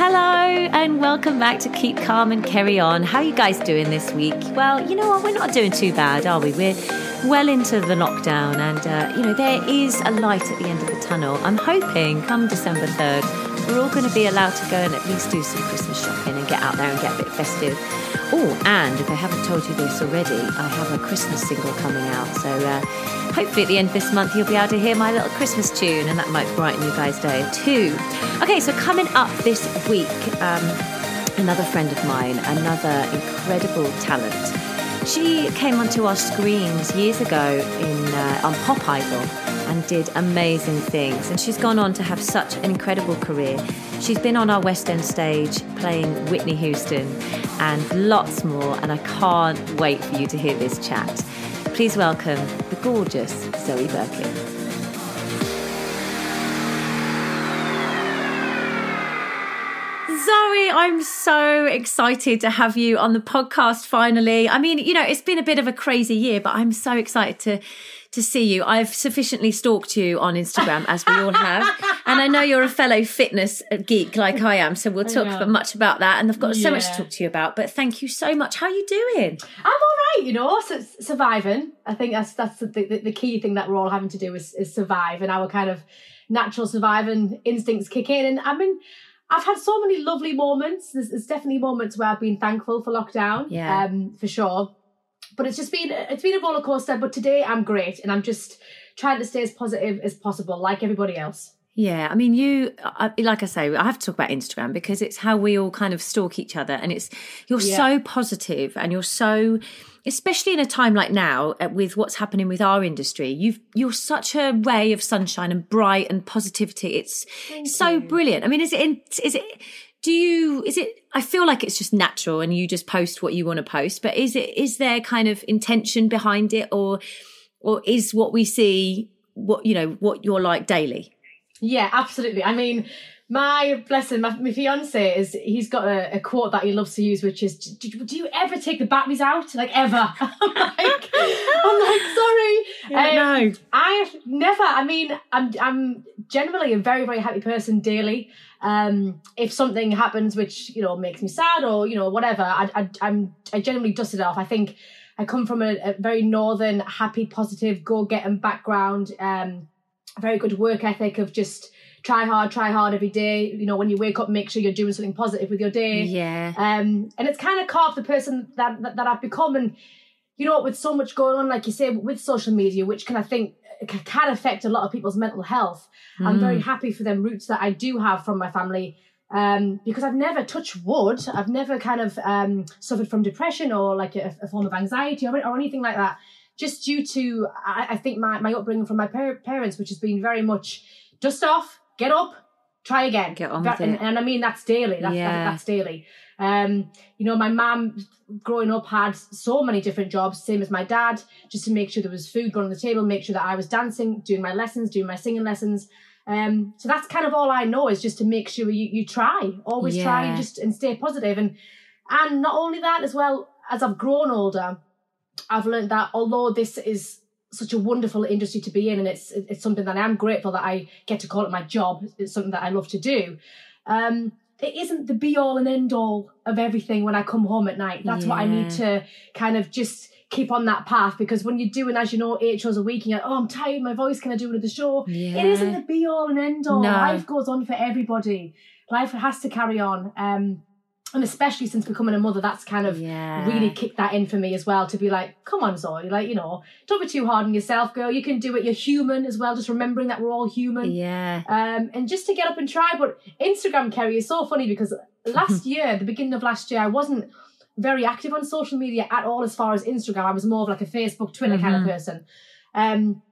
Hello and welcome back to Keep Calm and Carry On. How are you guys doing this week? Well, you know what? We're not doing too bad, are we? We're well into the lockdown, and uh, you know there is a light at the end of the tunnel. I'm hoping come December third, we're all going to be allowed to go and at least do some Christmas shopping and get out there and get a bit festive. Oh, and if I haven't told you this already, I have a Christmas single coming out. So uh, hopefully at the end of this month, you'll be able to hear my little Christmas tune, and that might brighten you guys' day too. Okay, so coming up this week, um, another friend of mine, another incredible talent. She came onto our screens years ago in uh, on Pop Idol and did amazing things. And she's gone on to have such an incredible career. She's been on our West End stage playing Whitney Houston and lots more. And I can't wait for you to hear this chat. Please welcome the gorgeous Zoe Birkett. Zoe, I'm so excited to have you on the podcast finally. I mean, you know, it's been a bit of a crazy year, but I'm so excited to to see you. I've sufficiently stalked you on Instagram, as we all have, and I know you're a fellow fitness geek like I am. So we'll talk yeah. much about that, and I've got so yeah. much to talk to you about. But thank you so much. How are you doing? I'm all right. You know, so surviving. I think that's that's the, the, the key thing that we're all having to do is, is survive, and our kind of natural surviving instincts kick in. And I mean. I've had so many lovely moments. There's, there's, definitely moments where I've been thankful for lockdown, yeah, um, for sure but it's just been it's been a roller coaster. But today I'm great, and I'm just trying to stay as positive as possible, like everybody else. Yeah, I mean, you like I say, I have to talk about Instagram because it's how we all kind of stalk each other, and it's you're yeah. so positive and you're so, especially in a time like now uh, with what's happening with our industry. You've you're such a ray of sunshine and bright and positivity. It's Thank so you. brilliant. I mean, is it in, is it do you is it i feel like it's just natural and you just post what you want to post but is it is there kind of intention behind it or or is what we see what you know what you're like daily yeah absolutely i mean my blessing, my, my fiance is he's got a, a, quote that he loves to use, which is, do, do, you ever take the batteries out? Like ever? I'm like, I'm like, sorry. Yeah, um, no. I've never. I mean, I'm I'm generally a very very happy person daily. Um, if something happens which you know makes me sad or you know whatever, I I I'm I generally dust it off. I think I come from a, a very northern, happy, positive, go getting background. Um, very good work ethic of just try hard, try hard every day. You know, when you wake up, make sure you're doing something positive with your day. Yeah. Um, and it's kind of carved the person that, that, that I've become. And you know, with so much going on, like you say, with social media, which can I think can affect a lot of people's mental health. Mm. I'm very mm. happy for them roots that I do have from my family. Um, because I've never touched wood, I've never kind of um, suffered from depression or like a, a form of anxiety or, or anything like that just due to I, I, think my, my upbringing from my par- parents, which has been very much dust off, get up, try again. Get on with and, and, I mean that's daily. That's yeah. that, that's daily. Um, you know, my mum growing up had so many different jobs, same as my dad, just to make sure there was food going on the table, make sure that I was dancing, doing my lessons, doing my singing lessons. Um, so that's kind of all I know is just to make sure you, you try, always yeah. try, and just and stay positive. And and not only that as well, as I've grown older, I've learned that although this is such a wonderful industry to be in, and it's it's something that I'm grateful that I get to call it my job. It's something that I love to do. Um, it isn't the be all and end all of everything when I come home at night. That's yeah. what I need to kind of just keep on that path because when you're doing, as you know, eight shows a week, and you're like, oh, I'm tired, my voice, can I do another show? Yeah. It isn't the be all and end all. No. Life goes on for everybody. Life has to carry on. Um, and especially since becoming a mother, that's kind of yeah. really kicked that in for me as well to be like, come on, Zoe, like, you know, don't be too hard on yourself, girl. You can do it. You're human as well. Just remembering that we're all human. Yeah. Um, and just to get up and try. But Instagram, Kerry, is so funny because last year, the beginning of last year, I wasn't very active on social media at all as far as Instagram. I was more of like a Facebook, Twitter mm-hmm. kind of mm-hmm. person. Um,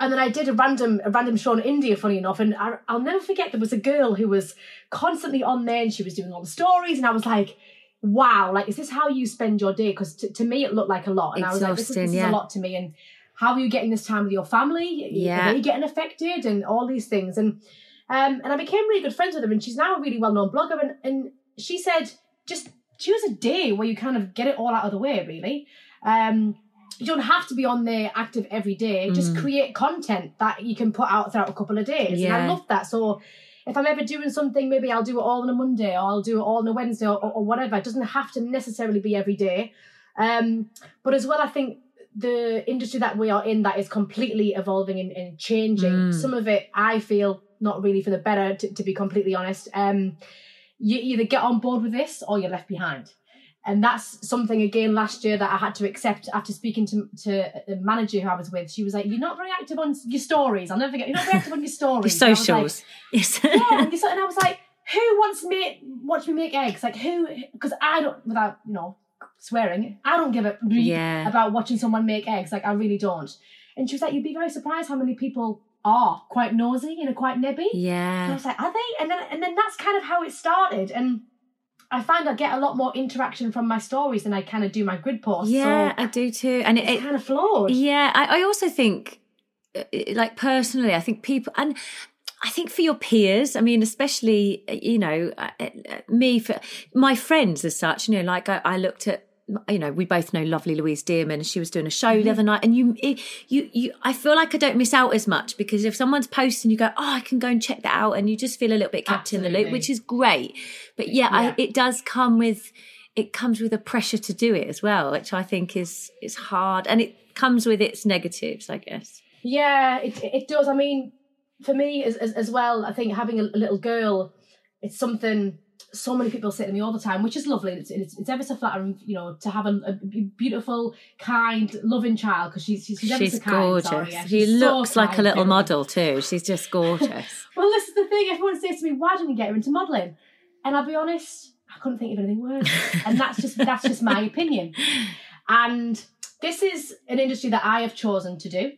and then I did a random a random show in India, funny enough, and I, will never forget there was a girl who was constantly on there, and she was doing all the stories, and I was like, "Wow, like is this how you spend your day?" Because t- to me it looked like a lot, and Exhausting, I was like, "This, is, this yeah. is a lot to me." And how are you getting this time with your family? Yeah, are they getting affected, and all these things, and um, and I became really good friends with her, and she's now a really well known blogger, and and she said just choose a day where you kind of get it all out of the way, really. Um, you don't have to be on there active every day. Just mm. create content that you can put out throughout a couple of days. Yeah. And I love that. So if I'm ever doing something, maybe I'll do it all on a Monday or I'll do it all on a Wednesday or, or, or whatever. It doesn't have to necessarily be every day. Um, but as well, I think the industry that we are in that is completely evolving and, and changing. Mm. Some of it, I feel, not really for the better, to, to be completely honest. Um, you either get on board with this or you're left behind. And that's something again last year that I had to accept after speaking to to a manager who I was with. She was like, "You're not very active on your stories. I'll never forget. You're not very active on your stories." Your I like, socials. yes. yeah, and I was like, who wants me watch me make eggs? Like who? Because I don't, without you know swearing, I don't give a bleep Yeah. about watching someone make eggs. Like I really don't. And she was like, you'd be very surprised how many people are quite nosy and are quite nebby. And I yeah. was like, are they? And then and then that's kind of how it started. And I find I get a lot more interaction from my stories than I kind of do my grid posts. Yeah, so I do too. And it, it's it kind of flawed. Yeah, I, I also think, uh, like personally, I think people, and I think for your peers, I mean, especially, uh, you know, uh, uh, me, for my friends as such, you know, like I, I looked at, you know, we both know lovely Louise Dearman. She was doing a show Mm-hmm. the other night, and you, you, you, I feel like I don't miss out as much because if someone's posting, you go, oh, I can go and check that out, and you just feel a little bit kept in the loop, which is great. But yeah, Yeah. I, it does come with, it comes with a pressure to do it as well, which I think is is hard, and it comes with its negatives, I guess. Yeah, it it does. I mean, for me as as, as well, I think having a, a little girl, it's something so many people say to me all the time, which is lovely. It's it's, it's ever so flattering, you know, to have a, a beautiful, kind, loving child because she's she's, ever She's so kind. gorgeous. Sorry, yeah, she she's so looks like a little model too. She's just gorgeous. Well, this is the thing. Everyone says to me, "Why don't you get her into modelling?" And I'll be honest, I couldn't think of anything worse. and that's just that's just my opinion. And this is an industry that I have chosen to do,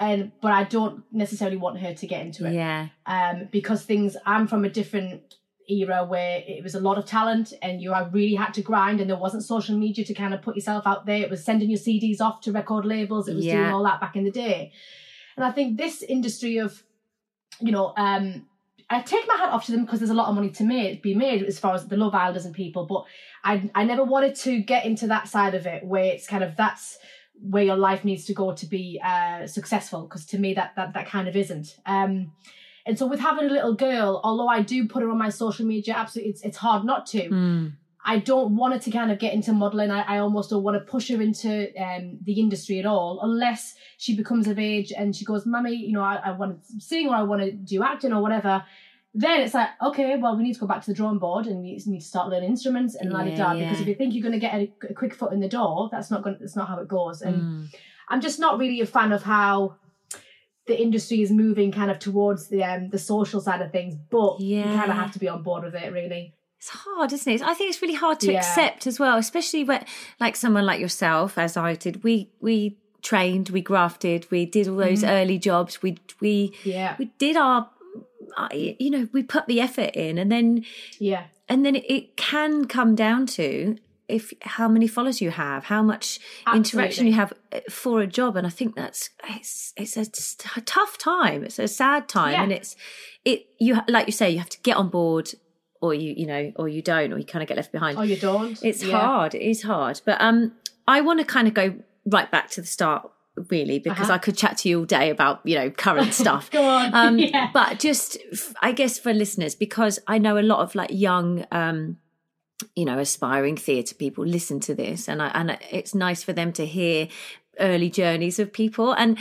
and but I don't necessarily want her to get into it yeah, um, because things I'm from a different era where it was a lot of talent and you I really had to grind and there wasn't social media to kind of put yourself out there. It was sending your CDs off to record labels. It was doing all that back in the day. And I think this industry of, you know, um, I take my hat off to them because there's a lot of money to make, be made as far as the Love Islanders and people, but I I never wanted to get into that side of it where it's kind of that's where your life needs to go to be uh, successful because to me that that that kind of isn't. Um, and so with having a little girl, although I do put her on my social media, absolutely, it's it's hard not to. Mm. I don't want her to kind of get into modelling. I, I almost don't want to push her into um, the industry at all, unless she becomes of age and she goes, "Mummy, you know, I, I want to sing or I want to do acting or whatever." Then it's like, okay, well, we need to go back to the drawing board and we need to start learning instruments and la da da. Because if you think you're going to get a, a quick foot in the door, that's not going. That's not how it goes. And Mm. I'm just not really a fan of how the industry is moving kind of towards the um the social side of things. But you kind of have to be on board with it, really. It's hard, isn't it? I think it's really hard to Yeah. accept as well, especially when, like someone like yourself, as I did. We we trained, we grafted, we did all those Mm-hmm. early jobs. We we Yeah, we did our, uh, you know, we put the effort in, and then yeah. and then it can come down to if how many followers you have how much interaction you have uh, for a job and i think that's it's it's a, tough time it's a sad time Yeah. and it's it you like you say you have to get on board or you you know or you don't or you kind of get left behind Oh, you don't. it's Yeah. hard it is hard but um i want to kind of go right back to the start really because Uh-huh. i could chat to you all day about you know current stuff Go on. um, yeah. But just, I guess, for listeners, because I know a lot of like young, um, you know, aspiring theatre people listen to this, and I, and it's nice for them to hear early journeys of people. And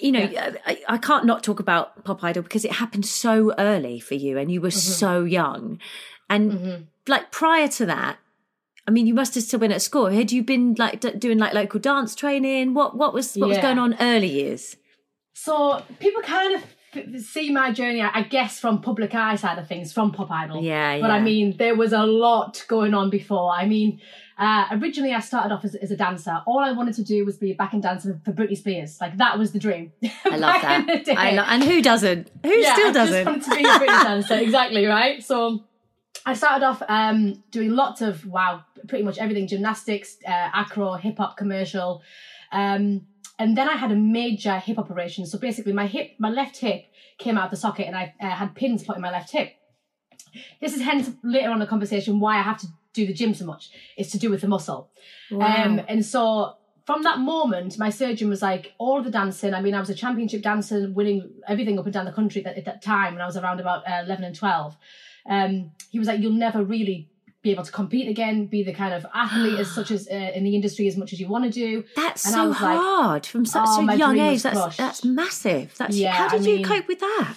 you know, I, I can't not talk about Pop Idol because it happened so early for you, and you were so young. And Mhm. like prior to that, I mean, you must have still been at school. Had you been like d- doing like local dance training? What what was what was going on early years? So people kind of see my journey, I I guess, from public eye side of things, from Pop Idol. Yeah, yeah. But I mean, there was a lot going on before. I mean, uh, originally I started off as, as a dancer. All I wanted to do was be a backing dancer for Britney Spears. Like that was the dream. I love that. I lo- and who doesn't? Who yeah, still doesn't? just wanted to be a Britney dancer, exactly right. So I started off um, doing lots of wow, pretty much everything: gymnastics, uh, acro, hip hop, commercial, um, and then I had a major hip operation. So basically, my hip, my left hip, came out of the socket, and I uh, had pins put in my left hip. This is hence later on the conversation why I have to do the gym so much. It's to do with the muscle. Wow. Um, and so from that moment, my surgeon was like, all the dancing. I mean, I was a championship dancer, winning everything up and down the country at, at that time when I was around about uh, 11 and 12. Um, he was like, you'll never really be able to compete again, be the kind of athlete as such as uh, in the industry as much as you want to do. That's and so hard like, from such oh, a young age. That's that's massive. That's yeah, how did I you mean, cope with that?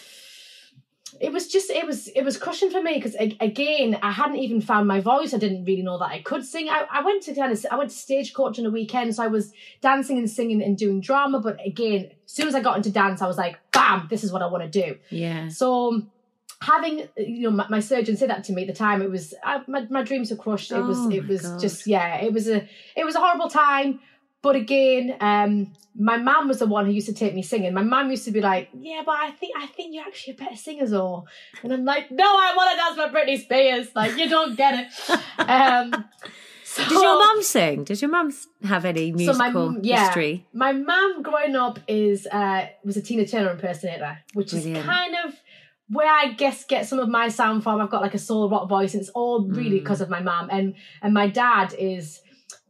It was just it was it was crushing for me because again I hadn't even found my voice. I didn't really know that I could sing. I, I went to kind of I went to stagecoach on a weekend, so I was dancing and singing and doing drama. But again, as soon as I got into dance, I was like, bam, this is what I want to do. Yeah. So having you know my, my, surgeon said that to me at the time it was I, my, my dreams were crushed it was oh it was God. just yeah it was a it was a horrible time but again um my mum was the one who used to take me singing my mum used to be like yeah but i think i think you're actually a better singer though and i'm like no i want to dance with britney spears like you don't get it um so, did your mum sing? Did your mum have any musical so my, yeah, history? My mum, growing up, is uh, was a Tina Turner impersonator, which Brilliant. is kind of where I guess get some of my sound from. I've got like a soul rock voice, and it's all really because mm. of my mom and and my dad is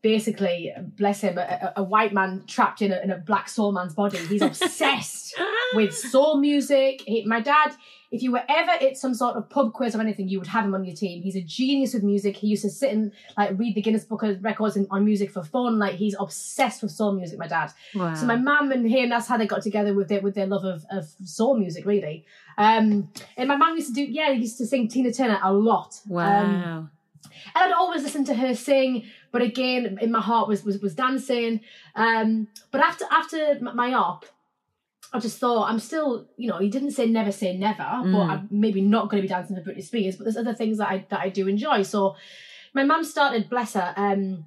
basically, bless him, a, a white man trapped in a, in a, black soul man's body. He's obsessed with soul music. He, my dad, if you were ever at some sort of pub quiz or anything, you would have him on your team. He's a genius with music. He used to sit and like read the Guinness Book of Records and, on music for fun. Like he's obsessed with soul music. My dad. Wow. So my mum and him, that's how they got together with their with their love of, of soul music, really. Um, and my mum used to do, yeah, used to sing Tina Turner a lot. Wow. Um, and I'd always listen to her sing, but again, in my heart was was, was dancing. Um, but after after my op, I just thought I'm still, you know, he didn't say never say never, mm. but I'm maybe not going to be dancing for Britney Spears. But there's other things that I that I do enjoy. So my mum started, bless her, um,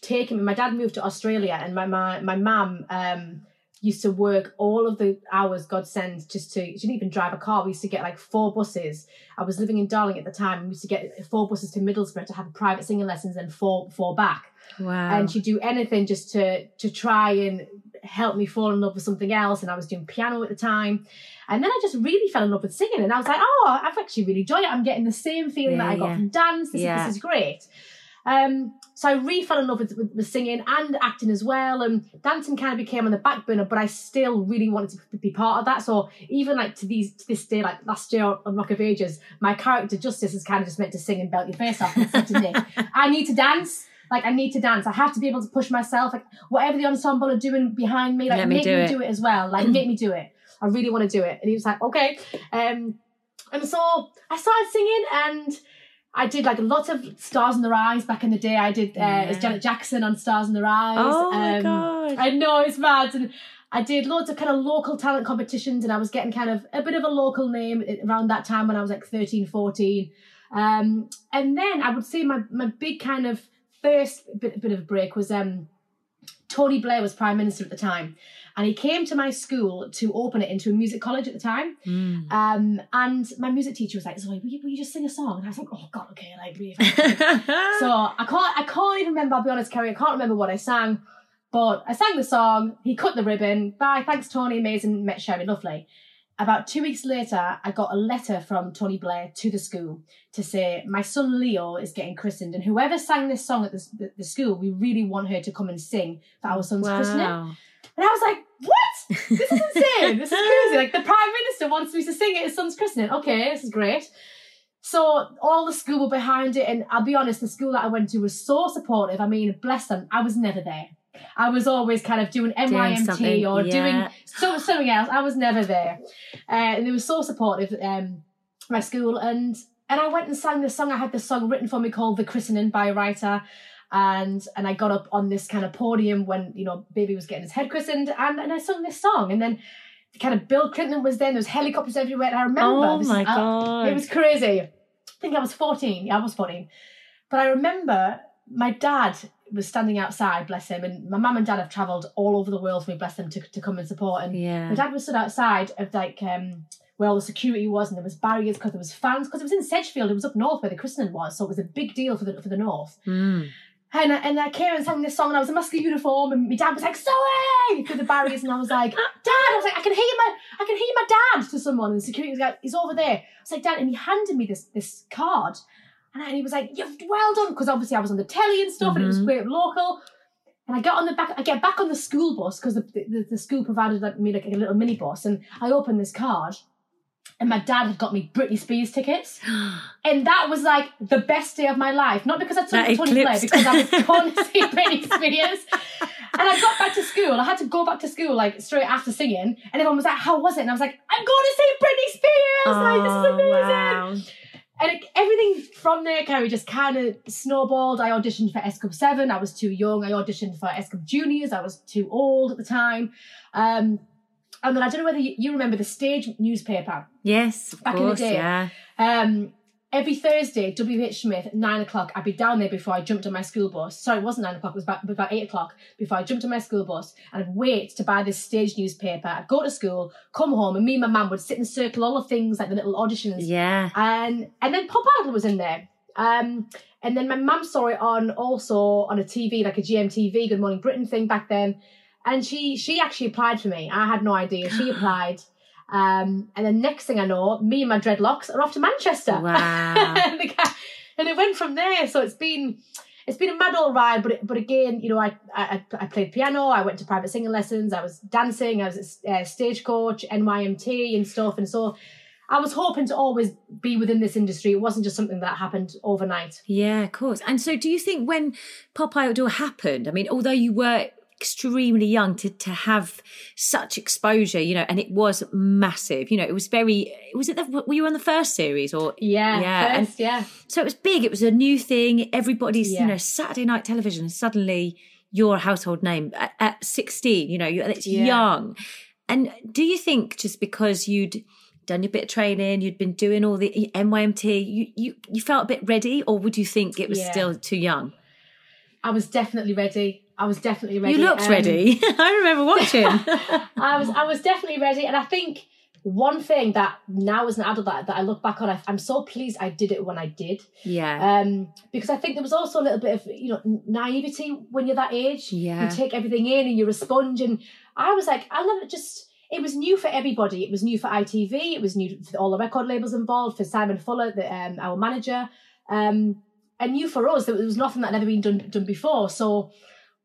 taking me. My dad moved to Australia, and my my my mum um used to work all of the hours God sends just to, she didn't even drive a car. We used to get like four buses. I was living in Darlington at the time. We used to get four buses to Middlesbrough to have private singing lessons and four, four back. Wow. And she'd do anything just to, to try and help me fall in love with something else. And I was doing piano at the time. And then I just really fell in love with singing. And I was like, oh, I've actually really enjoyed it. I'm getting the same feeling yeah, that I got yeah. from dance. This, yeah. this is great. Um, so I really fell in love with, with, with, singing and acting as well. And dancing kind of became on the back burner, but I still really wanted to be part of that. So even like to these to this day, like last year on Rock of Ages, my character Justice is kind of just meant to sing and belt your face off. And said to Nick, I need to dance. Like I need to dance. I have to be able to push myself. Like whatever the ensemble are doing behind me, like Let make me, do, me it. do it as well. Like make me do it. I really want to do it. And he was like, okay. Um, and so I started singing and I did like lots of Stars in Their Eyes back in the day. I did uh, yeah. as Janet Jackson on Stars in Their Eyes. Oh my um, god! I know it's mad, and I did loads of kind of local talent competitions, and I was getting kind of a bit of a local name around that time when I was like 13, 14. Um, and then I would say my my big kind of first bit, bit of a break was um, Tony Blair was prime minister at the time, and he came to my school to open it into a music college at the time. Mm. Um, and my music teacher was like, "Zoe, will you, will you just sing a song?" And I was like, "Oh God, okay." Like, really so I can't, I can't even remember. I'll be honest, Kerry, I can't remember what I sang, but I sang the song. He cut the ribbon. Bye, thanks, Tony. Amazing. Met Cherie, lovely. About two weeks later, I got a letter from Tony Blair to the school to say, My son Leo is getting christened, and whoever sang this song at the, the, the school, we really want her to come and sing for our son's wow. christening. And I was like, what? This is insane. this is crazy. Like the prime minister wants me to sing at his son's christening. Okay, this is great. So all the school were behind it, and I'll be honest, the school that I went to was so supportive. I mean, bless them. I was never there. I was always kind of doing NYMT doing or yeah. doing so, something else. I was never there, uh, and they were so supportive. Um, my school and and I went and sang the song. I had the song written for me called "The Christening" by a writer and and I got up on this kind of podium when you know baby was getting his head christened and and I sung this song. And then kind of Bill Clinton was there and there was helicopters everywhere. And I remember oh my god it was crazy. I think I was 14 yeah I was 14 but I remember my dad was standing outside bless him and my mum and dad have travelled all over the world for me bless them to, to come and support. And yeah. my dad was stood outside of like um where all the security was and there was barriers because there was fans because it was in Sedgefield. It was up north where the christening was so it was a big deal for the for the north. Mm. And, and uh, Kieran sang this song and I was in my school uniform and my dad was like, Zoe! Through the barriers and I was like, Dad! I was like, I can hear my I can hear my dad to someone and the security was like, he's over there. I was like, Dad, and he handed me this this card. And, I, and he was like, You've well done, because obviously I was on the telly and stuff mm-hmm. and it was mm-hmm. great local. And I get on the back, I get back on the school bus because the, the, the, school provided like, me like a little mini bus, and I open this card, and my dad had got me Britney Spears tickets, and that was like the best day of my life. Not because I took Tony Blair, because I was going to see Britney Spears. and I got back to school. I had to go back to school like straight after singing, and everyone was like, "How was it?" And I was like, "I'm going to see Britney Spears! Oh, like this is amazing!" Wow and it, everything from there, Kerry, just kind of snowballed. I auditioned for Club 7. I was too young. I auditioned for Club Juniors. I was too old at the time. Um, and then I don't know whether you, you remember the stage newspaper. Yes, back course, in the day. Yeah. Um, every Thursday, WH Smith, nine o'clock, I'd be down there before I jumped on my school bus. Sorry, it wasn't nine o'clock, it was about, about eight o'clock before I jumped on my school bus and I'd wait to buy this stage newspaper. I'd go to school, come home, and me and my mum would sit and circle all the things like the little auditions. Yeah. And and then Pop Idol was in there. Um, and then my mum saw it on also on a TV, like a GMTV, Good Morning Britain thing back then. And she she actually applied for me. I had no idea. She applied. Um, and the next thing I know, me and my dreadlocks are off to Manchester. Wow. and it went from there. So it's been it's been a mad old ride, but it, but again, you know, I, I I played piano, I went to private singing lessons, I was dancing, I was a uh, stagecoach, NYMT and stuff, and so I was hoping to always be within this industry. It wasn't just something that happened overnight. Yeah, of course. And so, do you think when Pop Idol happened? I mean, although you were extremely young to to have such exposure you know and it was massive you know it was very was it the, were you on the first series or yeah yeah first, yeah so it was big it was a new thing everybody's yeah. you know saturday night television and suddenly you're a household name at, at 16 you know it's yeah. young and do you think just because you'd done your bit of training you'd been doing all the nymt you you, you felt a bit ready or would you think it was yeah. still too young i was definitely ready I was definitely ready. You looked um, ready. I remember watching. I was I was definitely ready, and I think one thing that now as an adult that, that I look back on, I, am so pleased I did it when I did. Yeah. Um, because I think there was also a little bit of you know naivety when you're that age. Yeah. You take everything in and you're a sponge, and I was like, I love it. Just it was new for everybody. It was new for ITV. It was new for all the record labels involved. For Simon Fuller, the, um, our manager, um, and new for us. There was nothing that had ever been done done before. So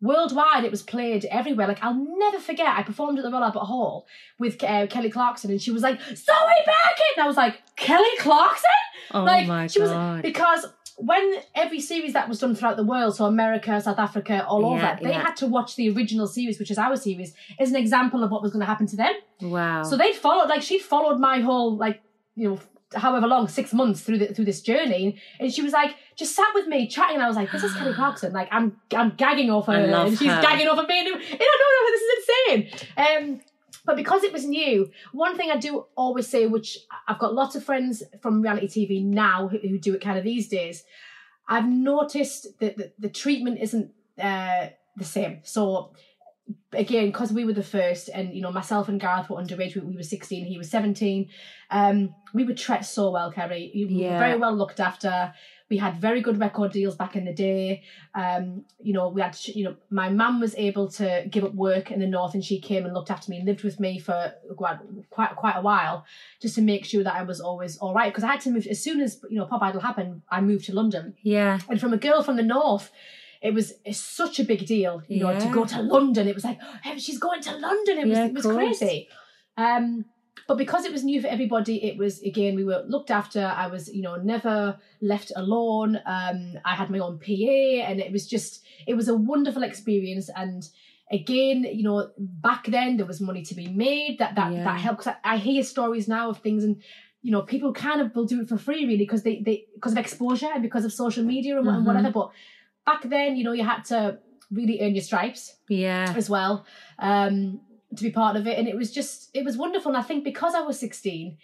worldwide it was played everywhere like i'll never forget i performed at the royal albert hall with uh, kelly clarkson and she was like zoe Birkett! and i was like kelly clarkson oh like my she God. was because when every series that was done throughout the world so america south africa all yeah, over they yeah. had to watch the original series which is our series as an example of what was going to happen to them wow so they'd followed like she'd followed my whole like you know however long, six months through the, through this journey, and she was like, just sat with me chatting, and I was like, this is Kelly Clarkson. Like I'm I'm gagging off her, and she's her. gagging off of me, and I don't know, this is insane. Um, but because it was new, one thing I do always say, which I've got lots of friends from reality TV now who, who do it kind of these days, I've noticed that the, the treatment isn't uh, the same. So again because we were the first and you know myself and gareth were underage we, we were 16 he was 17 um we were treated so well kerry. We yeah. were very well looked after. We had very good record deals back in the day. Um you know we had you know my mum was able to give up work in the north and she came and looked after me and lived with me for quite quite, quite a while just to make sure that i was always all right. Because i had to move as soon as you know pop idol happened i moved to london. Yeah. And from a girl from the north it was such a big deal, you yeah. know, to go to London. It was like, oh, she's going to London. It was yeah, it was crazy. Um, but because it was new for everybody, it was again we were looked after. I was, you know, never left alone. Um, I had my own PA, and it was just it was a wonderful experience. And again, you know, back then there was money to be made. That that yeah. that helps. I, I hear stories now of things and you know people kind of will do it for free really because they they because of exposure and because of social media and, mm-hmm. whatever but back then, you know, you had to really earn your stripes. Yeah. As well. Um, to be part of it. And it was just it was wonderful. And I think because I was 16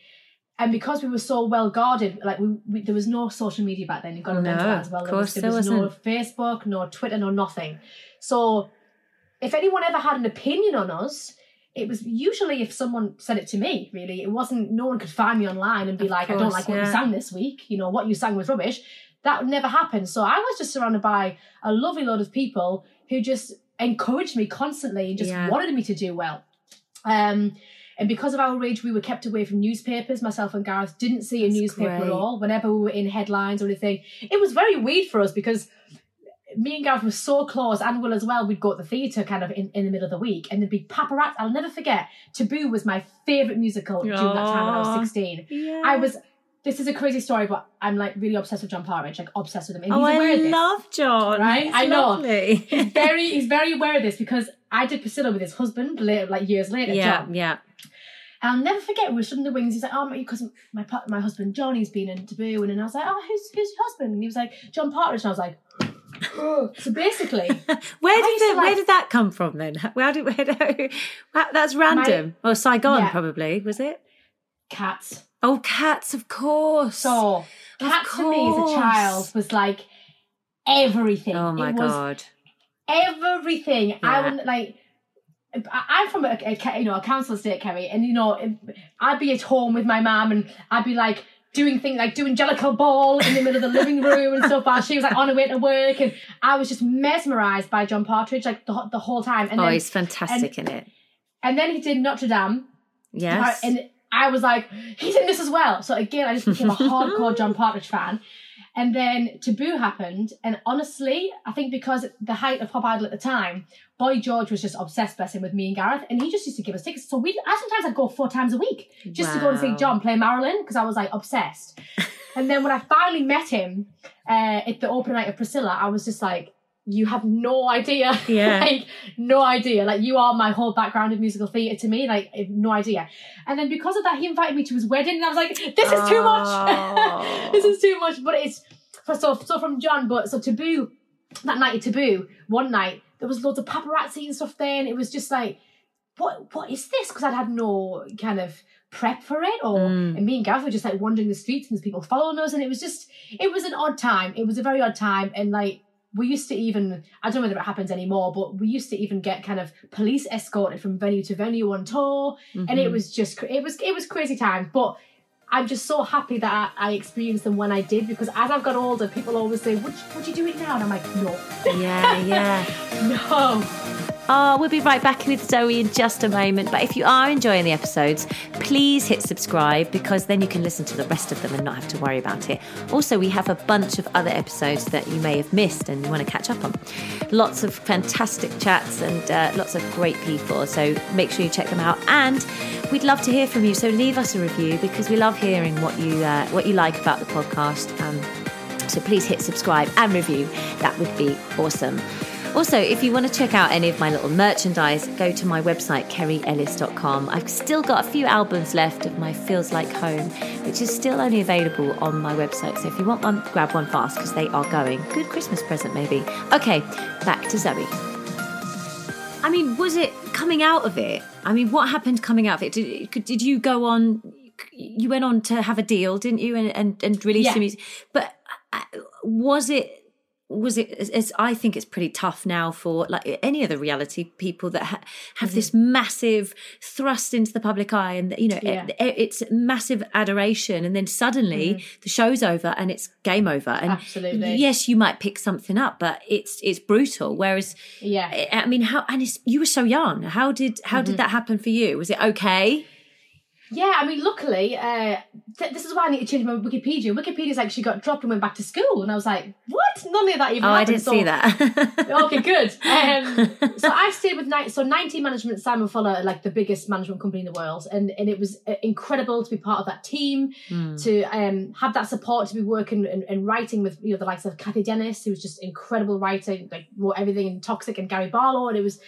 and because we were so well guarded, like we, we there was no social media back then. You've got to remember no, that as well. There was, there was no Facebook, no Twitter, no nothing. So if anyone ever had an opinion on us, it was usually if someone said it to me, really. It wasn't no one could find me online and be of like, course, I don't like what you sang this week, you know, what you sang was rubbish that would never happened. So I was just surrounded by a lovely lot of people who just encouraged me constantly and just yeah. wanted me to do well. Um, and because of our age, we were kept away from newspapers. Myself and Gareth didn't see a That's newspaper great. at all. Whenever we were in headlines or anything, it was very weird for us because me and Gareth were so close, and Will as well. We'd go to the theatre kind of in, in the middle of the week, and there'd be paparazzi. I'll never forget. Taboo was my favourite musical during that time when I was 16. Yeah. I was. This is a crazy story, but I'm like really obsessed with John Partridge, like obsessed with him. And Oh, he's aware I of this. love John. Right? He's I know. lovely. he's very he's very aware of this because I did Priscilla with his husband later, like years later. yeah, John. yeah. And I'll never forget, we were stood in the wings. He's like, oh, because my pa- my husband Johnny's been in Taboo. And then I was like, oh, who's, who's your husband? And he was like, John Partridge. And I was like, Oh, so basically, Where did the, where did that come from then? Where did where did, that's random? oh, Saigon Yeah. probably was it? cats. Oh, cats, of course. So, cats for me as a child was like everything. oh my god. everything. I Yeah. wouldn't like. I- I'm from a, a you know a council estate, Kerry, and you know I'd be at home with my mum, and I'd be like doing things like doing Jellicle Ball in the middle of the living room and stuff. While she was like on her way to work, and I was just mesmerised by John Partridge like the, whole- the whole time. And oh, then he's fantastic in it. and then he did Notre Dame, Yes. and I was like, he's in this as well. So again, I just became a hardcore John Partridge fan. And then Taboo happened, and honestly, I think because the height of Pop Idol at the time, Boy George was just obsessed, bless him, with me and Gareth, and he just used to give us tickets. So we, I sometimes I'd go four times a week just to go and see John play Marilyn because I was like obsessed. and then when I finally met him uh, at the open night of Priscilla, I was just like, you have no idea. Yeah. like, no idea. Like, you are my whole background of musical theatre to me. Like, no idea. And then because of that, he invited me to his wedding, and I was like, this is too much. Oh. this is too much. But it's so so from John. But so Taboo that night at Taboo one night there was loads of paparazzi and stuff there, and it was just like, what what is this? Because I'd had no kind of prep for it, or Mm. and me and Gav were just like wandering the streets and there's people following us, and it was just it was an odd time. It was a very odd time, and like. We used to even, I don't know whether it happens anymore, but we used to even get kind of police escorted from venue to venue on tour and it Mhm. was just it was it was crazy times but i'm just so happy that I, I experienced them when i did because as i've got older people always say would, would you do it now and i'm like no yeah, yeah. no Oh, we'll be right back with Zoe in just a moment. But if you are enjoying the episodes, please hit subscribe because then you can listen to the rest of them and not have to worry about it. Also, we have a bunch of other episodes that you may have missed and you want to catch up on. Lots of fantastic chats and uh, lots of great people. So make sure you check them out. And we'd love to hear from you. So leave us a review because we love hearing what you uh, what you like about the podcast. Um, so please hit subscribe and review. That would be awesome. Also, if you want to check out any of my little merchandise, go to my website, kerryellis.com. I've still got a few albums left of my Feels Like Home, which is still only available on my website. So if you want one, grab one fast because they are going. Good Christmas present, maybe. Okay, back to Zoe. I mean, was it coming out of it? I mean, what happened coming out of it? Did, did you go on? You went on to have a deal, didn't you? And and, and release Yeah. some music. But uh, was it? Was it? I think it's pretty tough now for like any other reality people that ha- have this massive thrust into the public eye, and you know Yeah. it, it's massive adoration, and then suddenly the show's over and it's game over. And Absolutely. yes, you might pick something up, but it's it's brutal. Whereas yeah I I mean, how and it's, you were so young. How did how Mm-hmm. did that happen for you? Was it okay? Yeah, I mean, luckily, uh, th- this is why I need to change my Wikipedia. Wikipedia's like she got dropped and went back to school, and I was like, "What? None of that even." Oh, I didn't see that. okay, good. Um, so I stayed with Ni- so 19 Management, Simon Fuller, like the biggest management company in the world, and and it was uh, incredible to be part of that team, to um, have that support, to be working and, and writing with you know the likes of Cathy Dennis, who was just incredible writer, like wrote everything in Toxic and Gary Barlow, and it was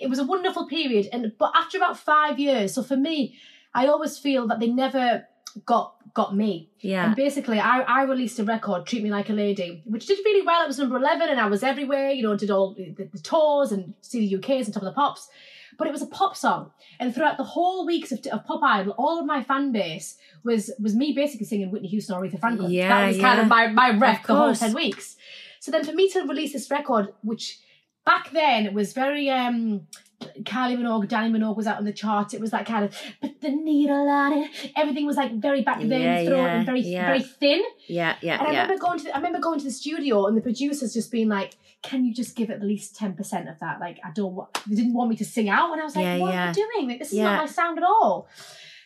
it was a wonderful period. And but after about five years, so for me, I always feel that they never got got me. yeah. And basically, I, I released a record, Treat Me Like a Lady, which did really well. It was number 11 and I was everywhere, you know, did all the, the tours and CD:UKs and Top of the Pops. But it was a pop song. And throughout the whole weeks of, of Pop Idol, all of my fan base was was me basically singing Whitney Houston or Aretha Franklin. Yeah, that was kind of my, my rep Of the whole 10 weeks. So then for me to release this record, which back then was very um Kylie Minogue, Dannii Minogue was out on the chart. It was that kind of put the needle on it. Everything was like very back then Yeah, throat yeah, and very yeah. very thin. yeah, yeah, And I yeah. remember going to the, I remember going to the studio and the producers just being like, "Can you just give at least ten percent of that?" Like I don't want they didn't want me to sing out, and I was like, "What am I doing? Like this is not my sound at all."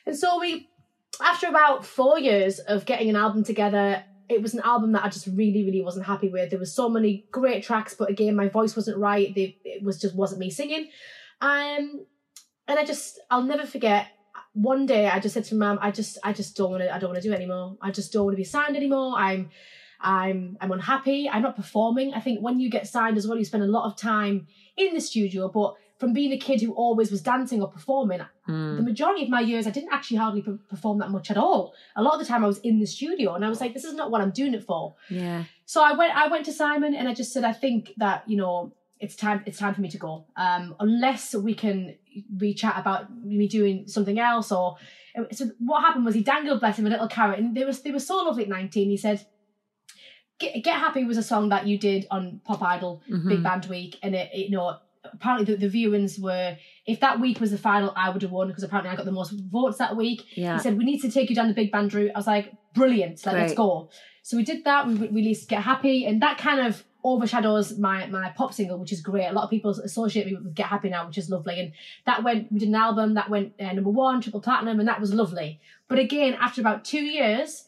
And so we, after about four years of getting an album together, it was an album that I just really, really wasn't happy with. There was so many great tracks, but again, my voice wasn't right. They, it was just wasn't me singing. Um, and I just, I'll never forget. One day, I just said to mum, "I just, I just don't want to. I don't want to do anymore. I just don't want to be signed anymore. I'm, I'm, I'm unhappy. I'm not performing. I think when you get signed as well, you spend a lot of time in the studio, but from being a kid who always was dancing or performing, mm. the majority of my years I didn't actually hardly perform that much at all. A lot of the time I was in the studio, and I was like, "This is not what I'm doing it for." Yeah. So I went. I went to Simon, and I just said, "I think that you know it's time. It's time for me to go. Um, unless we can we chat about me doing something else." Or so what happened was he dangled, bless him, a little carrot, and they was they were so lovely at nineteen. He said. Get, Get Happy was a song that you did on Pop Idol mm-hmm. Big Band Week, and it, it you know apparently the, the viewings were if that week was the final i would have won because apparently i got the most votes that week yeah. he said we need to take you down the big band route i was like brilliant like, let's go so we did that we released get happy and that kind of overshadows my my pop single which is great a lot of people associate me with get happy now which is lovely and that went we did an album that went uh, number one triple platinum and that was lovely but again after about two years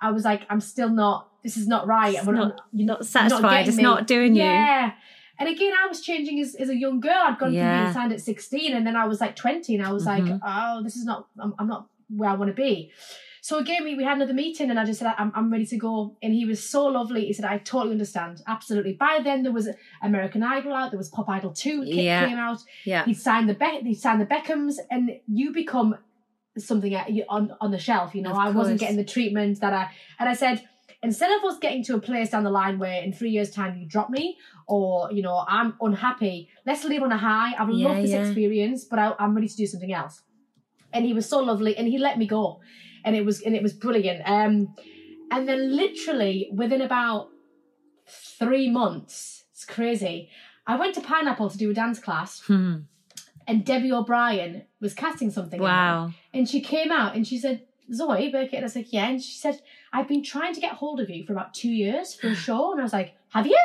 i was like i'm still not this is not right it's I'm not, you're not satisfied not it's me. not doing yeah. you yeah and again, I was changing as, as a young girl. I'd gone yeah. from being signed at 16 and then I was like 20 and I was mm-hmm. like, oh, this is not, I'm, I'm not where I want to be. So again, we, we had another meeting and I just said, I'm, I'm ready to go. And he was so lovely. He said, I totally understand. Absolutely. By then there was American Idol out. There was Pop Idol 2 yeah. came out. Yeah. He signed the Be- he signed the Beckhams and you become something on, on the shelf. You know, I wasn't getting the treatment that I, and I said, instead of us getting to a place down the line where in three years' time you drop me or you know I'm unhappy, let's live on a high. I've yeah, loved this yeah. experience, but I, I'm ready to do something else. And he was so lovely, and he let me go, and it was and it was brilliant. Um, and then literally within about three months, it's crazy. I went to Pineapple to do a dance class. Hmm. And Debbie O'Brien was casting something. Wow. And she came out and she said, Zoe Birkett. And I was like, yeah. And she said, I've been trying to get hold of you for about two years for a show. And I was like, have you?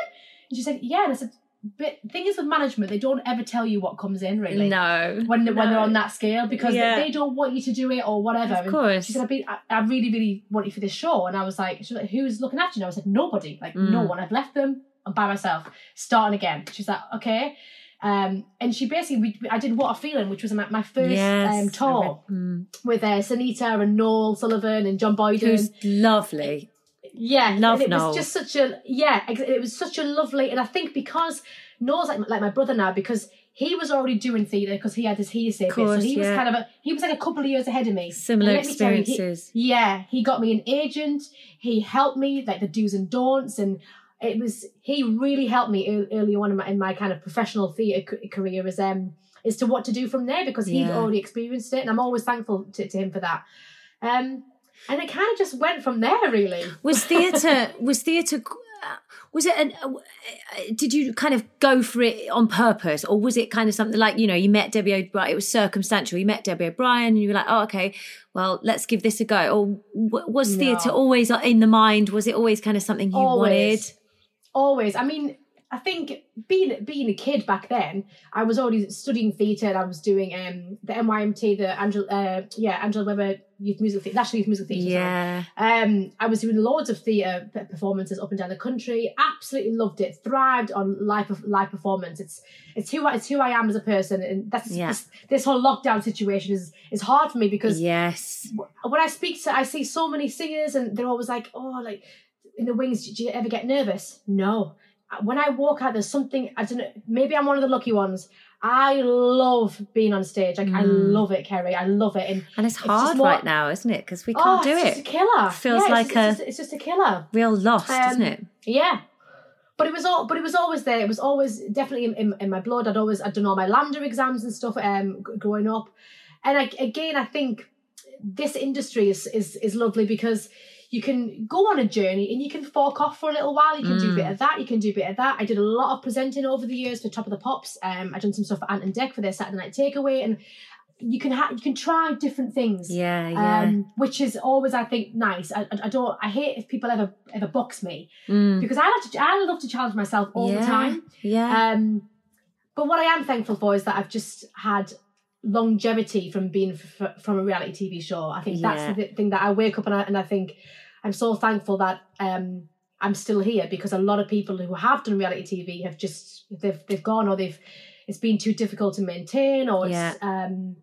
And she said, yeah. And I said, but thing is with management, they don't ever tell you what comes in really. No. When, no. when they're on that scale because yeah. they don't want you to do it or whatever. Of course. And she said, I, I, really, really want you for this show. And I was like, she was like, who's looking after you? And I said, nobody. Like, mm. no one. I've left them. I'm by myself. Starting again. She's like, okay. Um, and she basically, we, I did What a Feeling, which was my, my first yes, um, tour mm. with uh, Sinitta and Noel Sullivan and John Boyden. Who's lovely. Yeah, love and it Noel. was just such a yeah, it was such a lovely, and I think because Noel's like like my brother now because he was already doing theatre because he had his Hear'Say course, so he yeah. was kind of a he was like a couple of years ahead of me. Similar experiences. You, he, yeah, he got me an agent. He helped me like the do's and don'ts, and it was he really helped me early on in my, in my kind of professional theatre career as um as to what to do from there because he'd yeah. already experienced it, and I'm always thankful to, to him for that. Um, and it kind of just went from there, really. Was theatre was theatre was it an, uh, did you kind of go for it on purpose or was it kind of something like you know you met debbie o'brien it was circumstantial you met debbie o'brien and you were like oh okay well let's give this a go or was theatre no. always in the mind was it always kind of something you always. wanted always. I mean, I think being being a kid back then, I was already studying theatre. And I was doing um the NYMT, the Angela, uh, yeah, Angela Weber Youth Music Theatre, National Youth Music Theatre. Yeah. Um, I was doing loads of theatre performances up and down the country. Absolutely loved it. Thrived on live live performance. It's it's who I, it's who I am as a person, and that's yeah. this, this whole lockdown situation is is hard for me because yes, when I speak to, I see so many singers, and they're always like, oh, like in the wings, do you ever get nervous? No. When I walk out, there's something, I don't know, maybe I'm one of the lucky ones. I love being on stage. Like, mm. I love it, Kerry. I love it. And, and it's hard it's more, right now, isn't it? Because we can't oh, do it. It's a killer. It feels yeah, like it's, a. It's just, it's just, a killer. Real lost, um, isn't it? Yeah. But it was all, but it was always there. It was always definitely in, in, in my blood. I'd always, I'd done all my LAMDA exams and stuff um, growing up. And I, again, I think this industry is, is, is lovely because you can go on a journey and you can fork off for a little while. You can mm. do a bit mm. of that, you can do a bit of that. I did a lot of presenting over the years for Top of the Pops. Um, I've done some stuff for Ant and Dec for their Saturday night takeaway, and you can have you can try different things. Yeah, yeah. Um, which is always I think nice. I, I, I, don't I hate if people ever ever box me mm. because I like to I love to challenge myself all yeah, the time. Yeah. Um, but what I am thankful for is that I've just had longevity from being f- from a reality TV show. I think that's the thing that I wake up and I, and I think I'm so thankful that um, I'm still here because a lot of people who have done reality TV have just they've they've gone or they've it's been too difficult to maintain or Yeah. it's um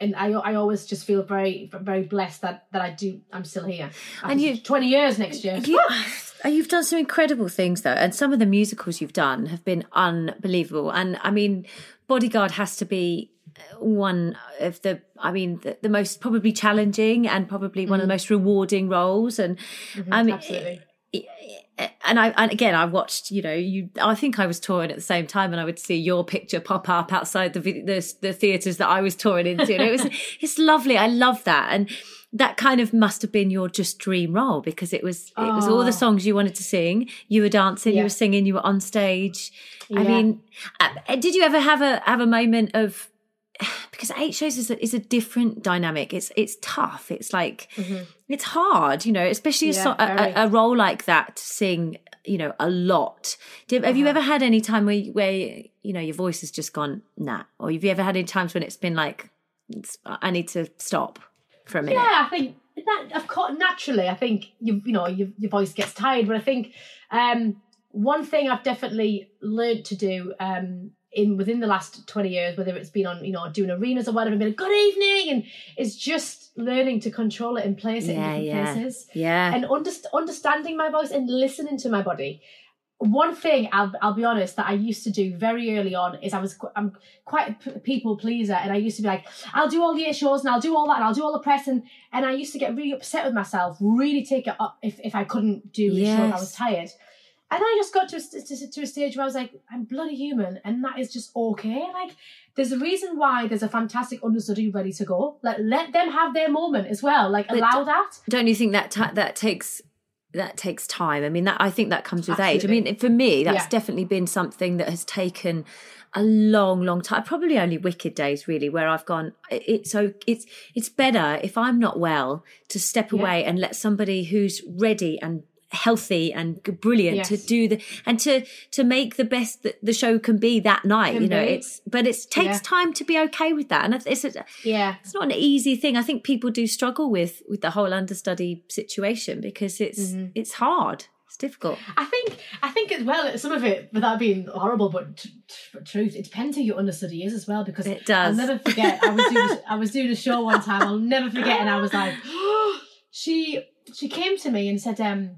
and I I always just feel very very blessed that that I do I'm still here. And you- 20 years next year. You, you've done some incredible things though, and some of the musicals you've done have been unbelievable. And I mean, Bodyguard has to be one of the, I mean, the, the most probably challenging and probably one of the mm-hmm. most rewarding roles. And mm-hmm. um, I mean, Absolutely. and I and again I watched you know you I think I was touring at the same time and I would see your picture pop up outside the the, the theaters that I was touring into. And it was it's lovely. I love that. And that kind of must have been your just dream role because it was it was all the ah. songs you wanted to sing. You were dancing you were singing you were on stage. I mean uh, did you ever have a have a moment of because eight shows is a, is a different dynamic. It's it's tough. It's like it's hard you know especially a, Yeah, a, a, a role like that to sing you know a lot. Did, have you Uh-huh. ever had any time where you- where you know your voice has just gone nah? Or have you ever had any times when it's been like i need to stop for a minute Yeah, I think that of course naturally. I think you you know your your voice gets tired, but I think um, one thing I've definitely learned to do um, in within the last twenty years, whether it's been on you know doing arenas or whatever, been a good evening, and it's just learning to control it and place it Yeah, in different yeah. places yeah and underst- understanding my voice and listening to my body. One thing I'll, I'll be honest that I used to do very early on is I was I'm quite a people pleaser and I used to be like I'll do all the shows and I'll do all that and I'll do all the press and and I used to get really upset with myself really take it up if, if I couldn't do a show if I was tired and I just got to a, to, to a stage where I was like I'm bloody human and that is just okay. Like there's a reason why there's a fantastic understudy ready to go. Like let them have their moment as well. Like But- allow that. don't you think that ta- that takes that takes time? I mean that i think that comes with age. I mean for me that's Yeah. definitely been something that has taken a long long time. Probably only wicked days really where i've gone it's so it's it's better if i'm not well to step Yeah. away and let somebody who's ready and healthy and brilliant to do the and to to make the best that the show can be that night Can you know be. it's but it takes Yeah. time to be okay with that and it's, it's a, yeah it's not an easy thing. I think people do struggle with with the whole understudy situation because it's Mm-hmm. it's hard. It's difficult. I think I think as well some of it without being horrible, but t- t- truth, it depends who your understudy is as well. Because It does. I'll never forget. I was doing I was doing a show one time. I'll never forget, and I was like, she she came to me and said, um,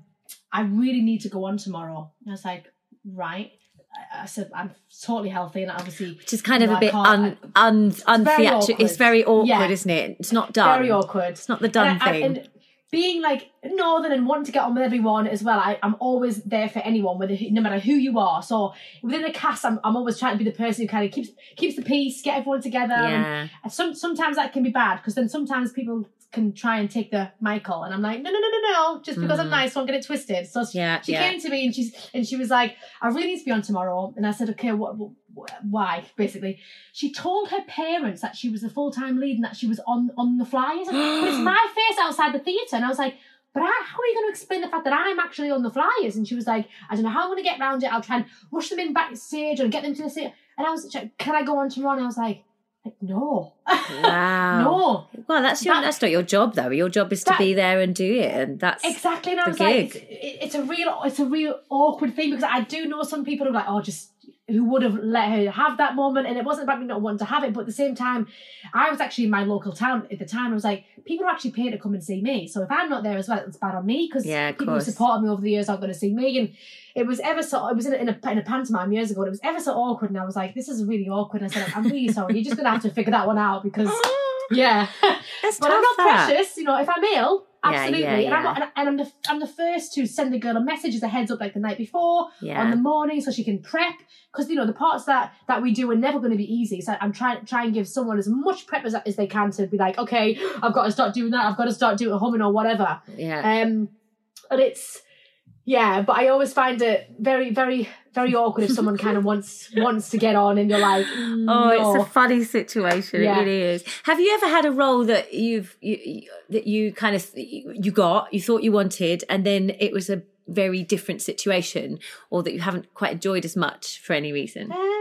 I really need to go on tomorrow. And I was like, right. I, said I'm totally healthy, and obviously Which is kind of No, a bit un un untheatrical. It's very awkward, Yeah. isn't it? It's not done. very awkward. It's not the done and, I- thing. and being like northern and wanting to get on with everyone as well, I, I'm always there for anyone, whether no matter who you are. So within the cast, I'm, I'm always trying to be the person who kind of keeps keeps the peace, get everyone together. Yeah. and some sometimes that can be bad because then sometimes people can try and take the Michael, and I'm like, no, no, no, no, no, just because I'm nice, don't get it twisted. So she, Mm. Yeah, she yeah. came to me and she's and she was like, I really need to be on tomorrow, and I said, okay, what, what why? Basically, she told her parents that she was a full time lead and that she was on on the flyers, but it's my face outside the theatre, and I was like. But I, how are you going to explain the fact that I'm actually on the flyers? And she was like, I don't know how I'm going to get around it. I'll try and rush them in backstage and get them to the seat. And I was like, can I go on tomorrow? And I was like, like no. Wow. no. Well, that's your That- that's not your job though. Your job is to That- be there and do it, and that's Exactly. And I the was like, gig. it's, it's a real, it's a real awkward thing because I do know some people who are like, oh, just who would have let her have that moment, and it wasn't about me not wanting to have it, but at the same time, I was actually in my local town at the time. I was like, people are actually paying to come and see me, so if I'm not there as well, it's bad on me because Yeah, people who supported me over the years aren't going to see me, and it was ever so. It was in a, in a in a pantomime years ago, and it was ever so awkward, and I was like, this is really awkward. And I said, I'm really sorry. You're just going to have to figure that one out because yeah. But. I'm not that. precious, you know. If I'm ill, absolutely, yeah, and I'm and, and I'm the I'm the first to send the girl a message as a heads up, like the night before, on the morning, so she can prep. Because you know the parts that that we do are never going to be easy. So I'm trying try and give someone as much prep as, as they can to be like, okay, I've got to start doing that. I've got to start doing a humming or whatever. yeah. Um, and it's yeah, but I always find it very very very awkward if someone kind of wants wants to get on and you're like, Oh, no. it's a funny situation. Yeah. It really is. Have you ever had a role that you've you, you, that you kind of you got, you thought you wanted, and then it was a very different situation, or that you haven't quite enjoyed as much for any reason? Um,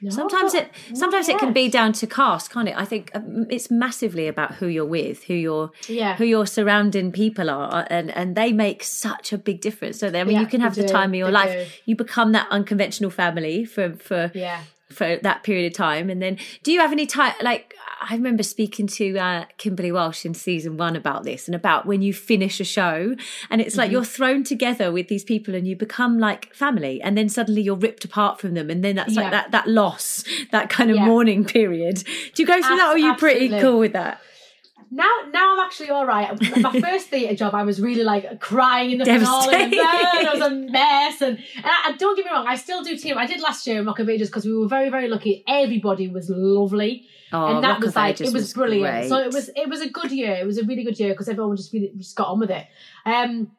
No, sometimes it sometimes it can be down to cast, can't it? I think um, it's massively about who you're with, who your yeah. who your surrounding people are, and and they make such a big difference. So I mean, yeah, you can have the do. time of your they life. Do. You become that unconventional family for for yeah for that period of time. And then, do you have any time? Like, I remember speaking to uh, Kimberley Walsh in season one about this and about when you finish a show and it's like mm-hmm. you're thrown together with these people and you become like family, and then suddenly you're ripped apart from them, and then that's yeah. like that that loss, that kind of yeah. mourning period. Do you go through As- that, or are you absolutely. pretty cool with that? Now now I'm actually all right. My first theatre job, I was really like crying in the finale, and it was a mess. And, and, I, don't get me wrong, I still do team. I did last year in Rock of Ages because we were very very lucky. Everybody was lovely, oh, and that Rock was like it was, was brilliant. Great. So it was it was a good year. It was a really good year because everyone just really just got on with it. Um,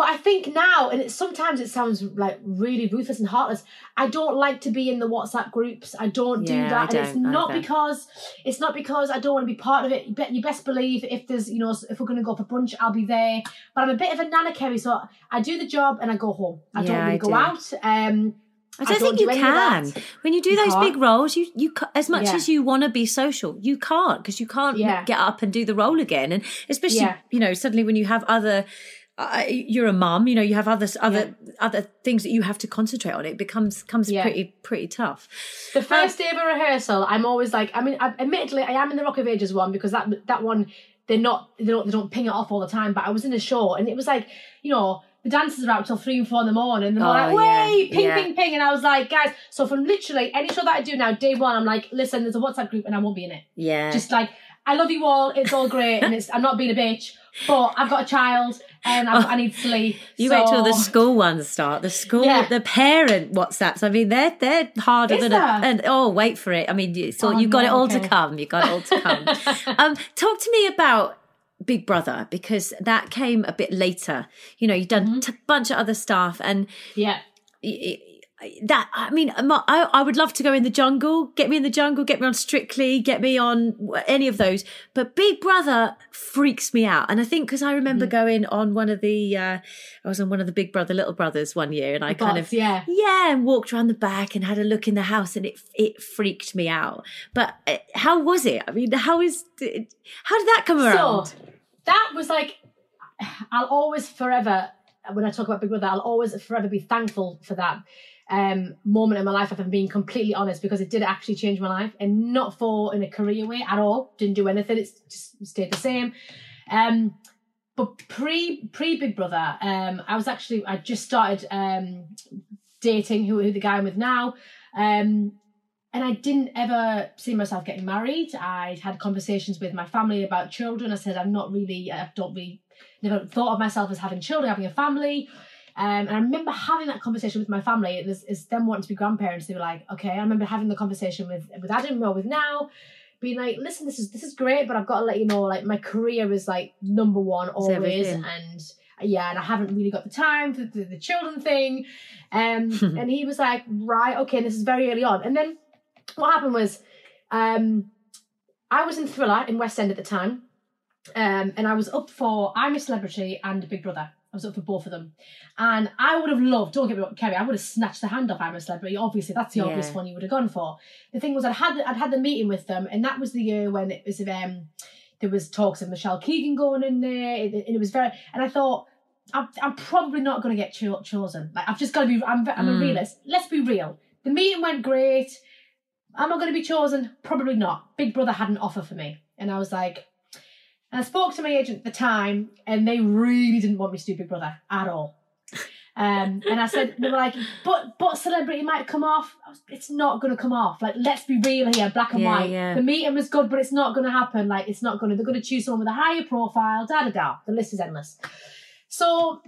but I think now, and it, sometimes it sounds like really ruthless and heartless. I don't like to be in the WhatsApp groups. I don't do yeah, that, and it's not either. because it's not because I don't want to be part of it. You, bet, you best believe if there's you know if we're going to go for brunch, I'll be there. But I'm a bit of a nana Kerry, so I do the job and I go home. I yeah, don't really I go do. out. Um, I don't, I don't think do you can. When you do you those can't. big roles, you you as much yeah. as you want to be social, you can't because you can't yeah. get up and do the role again. And especially yeah. you know suddenly when you have other uh, you're a mum, you know, you have other other yeah. other things that you have to concentrate on. It becomes comes yeah. pretty pretty tough. The first um, day of a rehearsal, I'm always like, I mean, I, admittedly, I am in the Rock of Ages one because that that one they're not they don't they don't ping it off all the time. But I was in a show and it was like, you know, the dancers are out till three and four in the morning. And they're oh, like, wait, yeah, ping, yeah. ping, ping. And I was like, guys, so from literally any show that I do now, day one, I'm like, listen, there's a WhatsApp group and I won't be in it. Yeah. Just like, I love you all. It's all great. and it's, I'm not being a bitch, but I've got a child and I, I need sleep. You so... wait till the school ones start. The school, yeah. the parent WhatsApps. I mean, they're they're harder Is than a, and oh, wait for it. I mean, so oh, you've got no, it all okay. to come. You've got it all to come. um, talk to me about Big Brother because that came a bit later. You know, you've done mm-hmm. a bunch of other stuff, and yeah, that I mean, I, I would love to go in the jungle. Get me in the jungle. Get me on Strictly. Get me on any of those. But Big Brother freaks me out, and I think because I remember mm. going on one of the, uh, I was on one of the Big Brother Little Brothers one year, and I kind of yeah yeah, and walked around the back and had a look in the house, and it it freaked me out. But uh, how was it? I mean, how is how did that come around? So, that was like, I'll always forever when I talk about Big Brother, I'll always forever be thankful for that um, moment in my life, if I'm being completely honest, because it did actually change my life and not for in a career way at all. Didn't do anything. It's just stayed the same. Um, but pre pre Big Brother, um, I was actually I just started um, dating who, who the guy I'm with now. Um, and I didn't ever see myself getting married. I had conversations with my family about children. I said I'm not really, I don't really, never thought of myself as having children, having a family. Um, and I remember having that conversation with my family. It was, it's them wanting to be grandparents. They were like, okay. I remember having the conversation with with Adam or with now, being like, listen, this is this is great, but I've got to let you know, like my career is like number one always, and yeah, and I haven't really got the time for the, the children thing. Um, and he was like, right, okay, this is very early on. And then what happened was, um, I was in Thriller in West End at the time, um, and I was up for I'm a Celebrity and Big Brother. I was up for both of them. And I would have loved, don't get me wrong, Kerry, I would have snatched the hand off I'm a Celebrity. Obviously, that's the yeah. obvious one you would have gone for. The thing was, I'd had, I'd had the meeting with them, and that was the year when it was, um, there was talks of Michelle Keegan going in there, and it was very, and I thought, I'm, I'm probably not going to get cho- chosen. Like, I've just got to be, I'm, I'm mm. a realist. Let's be real. The meeting went great. Am I going to be chosen? Probably not. Big Brother had an offer for me. And I was like, and I spoke to my agent at the time, and they really didn't want me to do Big Brother at all. Um, and I said, they were like, but but celebrity might come off. Was, it's not going to come off. Like, let's be real here, black and yeah, white. Yeah. The meeting was good, but it's not going to happen. Like, it's not going to. They're going to choose someone with a higher profile. Da da da. The list is endless. So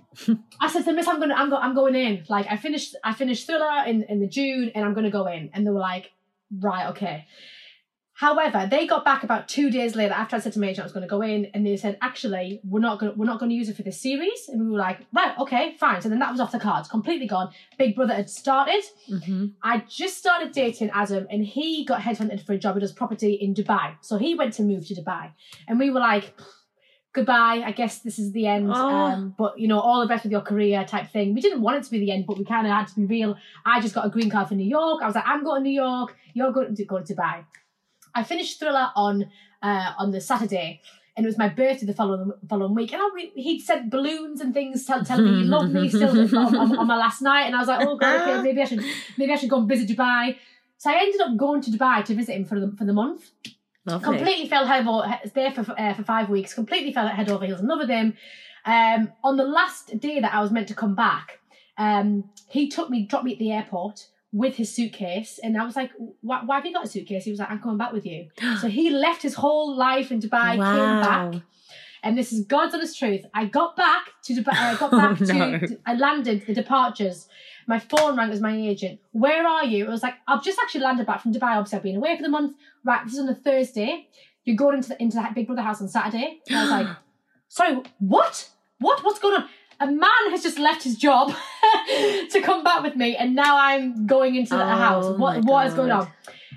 I said to Miss, I'm gonna, I'm, go, I'm going in. Like, I finished, I finished Thriller in in the June, and I'm going to go in. And they were like, right, okay. However, they got back about two days later after I said to my agent I was going to go in, and they said, "Actually, we're not going, we're not going to use it for this series." And we were like, "Right, okay, fine." So then that was off the cards, completely gone. Big Brother had started. Mm-hmm. I just started dating Adam, and he got headhunted for a job. He does property in Dubai, so he went to move to Dubai, and we were like, goodbye. I guess this is the end. Oh. Um, but you know, all the best with your career type thing. We didn't want it to be the end, but we kind of had to be real. I just got a green card for New York. I was like, I'm going to New York. You're going to go to Dubai. I finished Thriller on uh, on the Saturday. And it was my birthday the following following week, and I re- he'd sent balloons and things, tell, telling me he loved me still on, on, on my last night, and I was like, oh god, okay, maybe I should maybe I should go and visit Dubai. So I ended up going to Dubai to visit him for the for the month Lovely. completely fell head over there for uh, for five weeks. Completely fell head over heels in love with him. Um, on the last day that I was meant to come back, um, he took me, dropped me at the airport with his suitcase, and I was like, "Why, why have you got a suitcase?" He was like, "I'm coming back with you." so he left his whole life in Dubai, came back. And this is God's honest truth. I got back to Dubai. I got Oh, back no. to. I landed the departures. My phone rang as my agent. Where are you? It was like, I've just actually landed back from Dubai. Obviously, I've been away for the month. Right, this is on a Thursday. You're going into the, into the Big Brother house on Saturday. And I was like, sorry, what? What? What's going on? A man has just left his job to come back with me, and now I'm going into the Oh, house. What what is going on?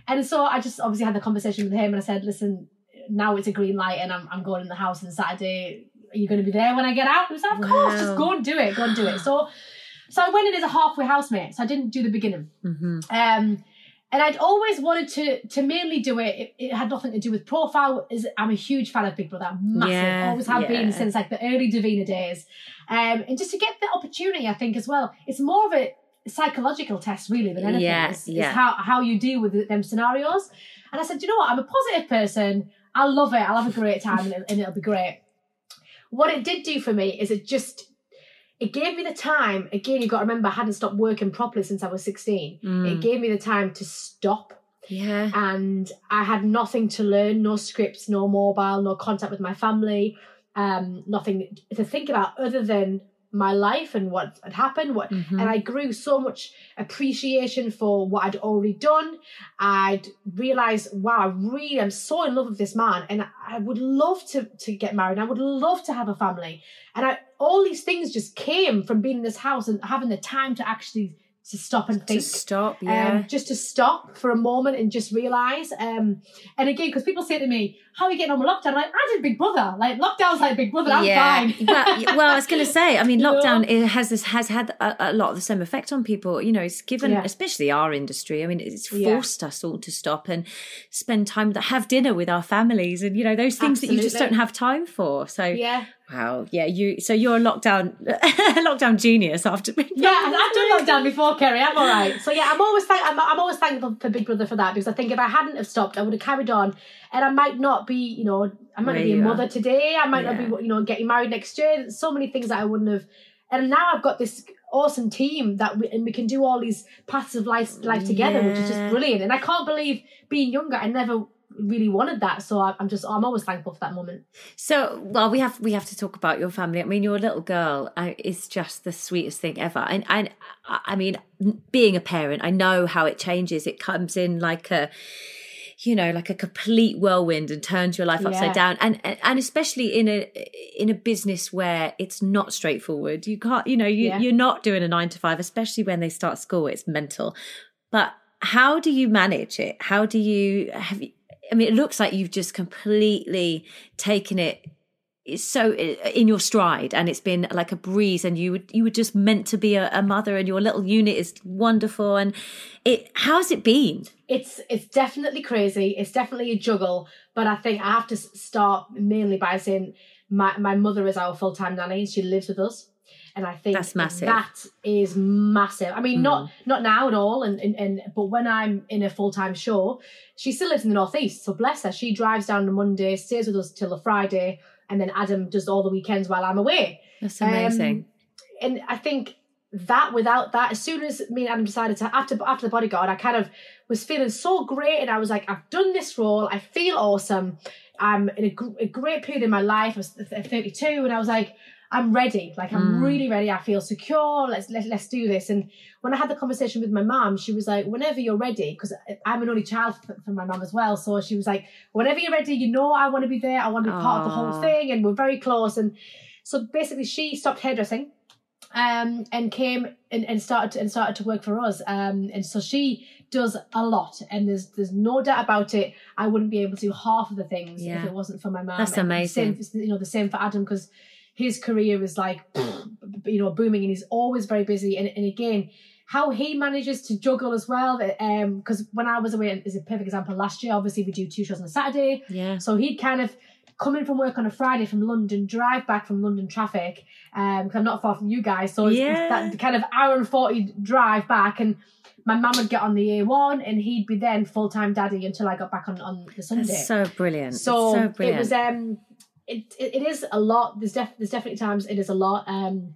And so I just obviously had the conversation with him, and I said, listen, now it's a green light, and I'm I'm going in the house on Saturday. Are you going to be there when I get out? He was like, of course, just go and do it, go and do it. So, so I went in as a halfway housemate. So I didn't do the beginning. hmm Um, and I'd always wanted to to mainly do it. It, it had nothing to do with profile. Is I'm a huge fan of Big Brother, massive. Yeah, always have yeah. been since like the early Davina days. Um, and just to get the opportunity, I think as well, it's more of a psychological test really than anything. Yeah, It's, yeah. it's how how you deal with them scenarios. And I said, you know what? I'm a positive person. I'll love it. I'll have a great time, and, it, and it'll be great. What it did do for me is it just it gave me the time. Again, you've got to remember, I hadn't stopped working properly since I was 16. Mm. It gave me the time to stop, Yeah. and I had nothing to learn, no scripts, no mobile, no contact with my family, um, nothing to think about other than my life and what had happened. What Mhm. and I grew so much appreciation for what I'd already done. I'd realised, wow, I really am so in love with this man, and I would love to to get married. I would love to have a family, and I all these things just came from being in this house and having the time to actually to stop and To think. stop. Yeah. Um, just to stop for a moment and just realize. Um, and again, because people say to me, "How are you getting on with lockdown?" I'm like, I did Big Brother. Like lockdown's like Big Brother. I'm fine. well, well, I was going to say. I mean, lockdown it has this has had a, a lot of the same effect on people. You know, it's given, Yeah. especially our industry. I mean, it's Yeah. forced us all to stop and spend time, have dinner with our families, and you know those things that you just don't have time for. So, yeah, wow, yeah, you. So you're a lockdown lockdown genius after. yeah. I've done lockdown before, Kerry. I'm all right. So yeah, I'm always thank- I'm, I'm always thankful for Big Brother for that because I think if I hadn't have stopped, I would have carried on, and I might not be, you know, I might Where not be a you are. mother today. I might Yeah. not be, you know, getting married next year. There's so many things that I wouldn't have. And now I've got this awesome team that we, and we can do all these paths of life life together, which is just brilliant. And I can't believe being younger, I never really wanted that. So I, I'm just I'm always thankful for that moment. So, well, we have we have to talk about your family. I mean, your little girl uh, is just the sweetest thing ever. And and I I mean, being a parent, I know how it changes. It comes in like a you know like a complete whirlwind and turns your life Yeah. upside down and and especially in a in a business where it's not straightforward you can't you know you, Yeah. you're not doing a nine to five especially when they start school it's mental but how do you manage it how do you have you i mean it looks like you've just completely taken it so in your stride and it's been like a breeze and you you were just meant to be a, a mother and your little unit is wonderful and it how's it been it's it's definitely crazy. It's definitely a juggle, but I think I have to start mainly by saying my my mother is our full time nanny and she lives with us, and I think That's massive. That is massive. I mean, not mm. not now at all, and, and and but when I'm in a full time show, she still lives in the northeast. So bless her, she drives down on Monday, stays with us till a Friday, and then Adam does all the weekends while I'm away. that's amazing Um, and I think that without that, as soon as me and Adam decided to after after the bodyguard, I kind of was feeling so great, and I was like, I've done this role. I feel awesome. I'm in a, a great period in my life. I was 32, and I was like, I'm ready. Like I'm Mm. really ready. I feel secure. Let's let, let's do this. And when I had the conversation with my mom, she was like, whenever you're ready, because I'm an only child for, my mom as well. So she was like, whenever you're ready, you know I want to be there. I want to be part of the whole thing, and we're very close. And so basically, she stopped hairdressing um, and came and, and started to, and started to work for us. Um, and so she does a lot, and there's there's no doubt about it. I wouldn't be able to do half of the things Yeah. if it wasn't for my mom. That's amazing. Same, you know, the same for Adam because his career is like you know booming, and he's always very busy. And and again. How he manages to juggle as well, because when I was away, is a perfect example. Last year, obviously, we do two shows on a Saturday, Yeah. so he'd kind of come in from work on a Friday from London, drive back from London traffic, um, 'cause I'm not far from you guys. So it's, it's Yeah. that kind of hour and 40 drive back. And my mum would get on the A1 and he'd be then full time daddy until I got back on, on the Sunday. That's so brilliant. so so it was, um, it, it, it is a lot. There's, def- there's definitely times it is a lot. Um,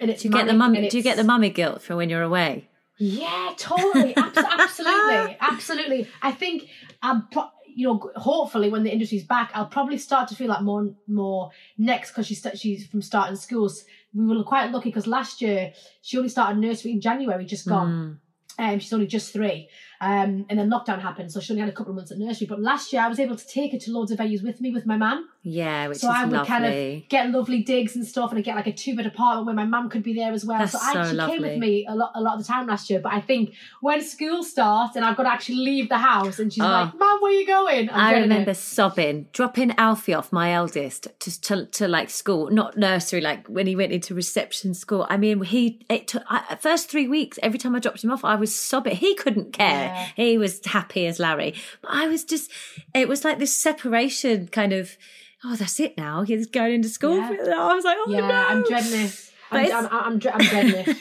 and it's do you get the manic mum? and Do you get the mummy guilt for when you're away? yeah, totally. Abs- absolutely. Absolutely. I think I'm pro- you know, hopefully when the industry's back, I'll probably start to feel like more more next because she's st- she's from starting schools. We were quite lucky because last year she only started nursery in January, just gone. Mm. Um, she's only just three. Um, and then lockdown happened, so she only had a couple of months at nursery. But last year I was able to take her to loads of venues with me with my mum. Yeah, which is lovely. So is I would lovely. kind of get lovely digs and stuff, and I get like a two bed apartment where my mum could be there as well. That's so I, so she came with me a lot, a lot of the time last year. But I think when school starts and I've got to actually leave the house, and she's Oh. like, "Mum, where are you going?" I'm I remember it. sobbing, dropping Alfie off, my eldest, to, to to like school, not nursery, like when he went into reception school. I mean, he it took I, first three weeks. Every time I dropped him off, I was sobbing. He couldn't care. Yeah. He was happy as Larry, but I was just. It was like this separation, kind of. Oh, that's it now. He's going into school. Yeah. I was like, oh Yeah, no. I'm dreading. But I'm, I'm, I'm, I'm dreading it.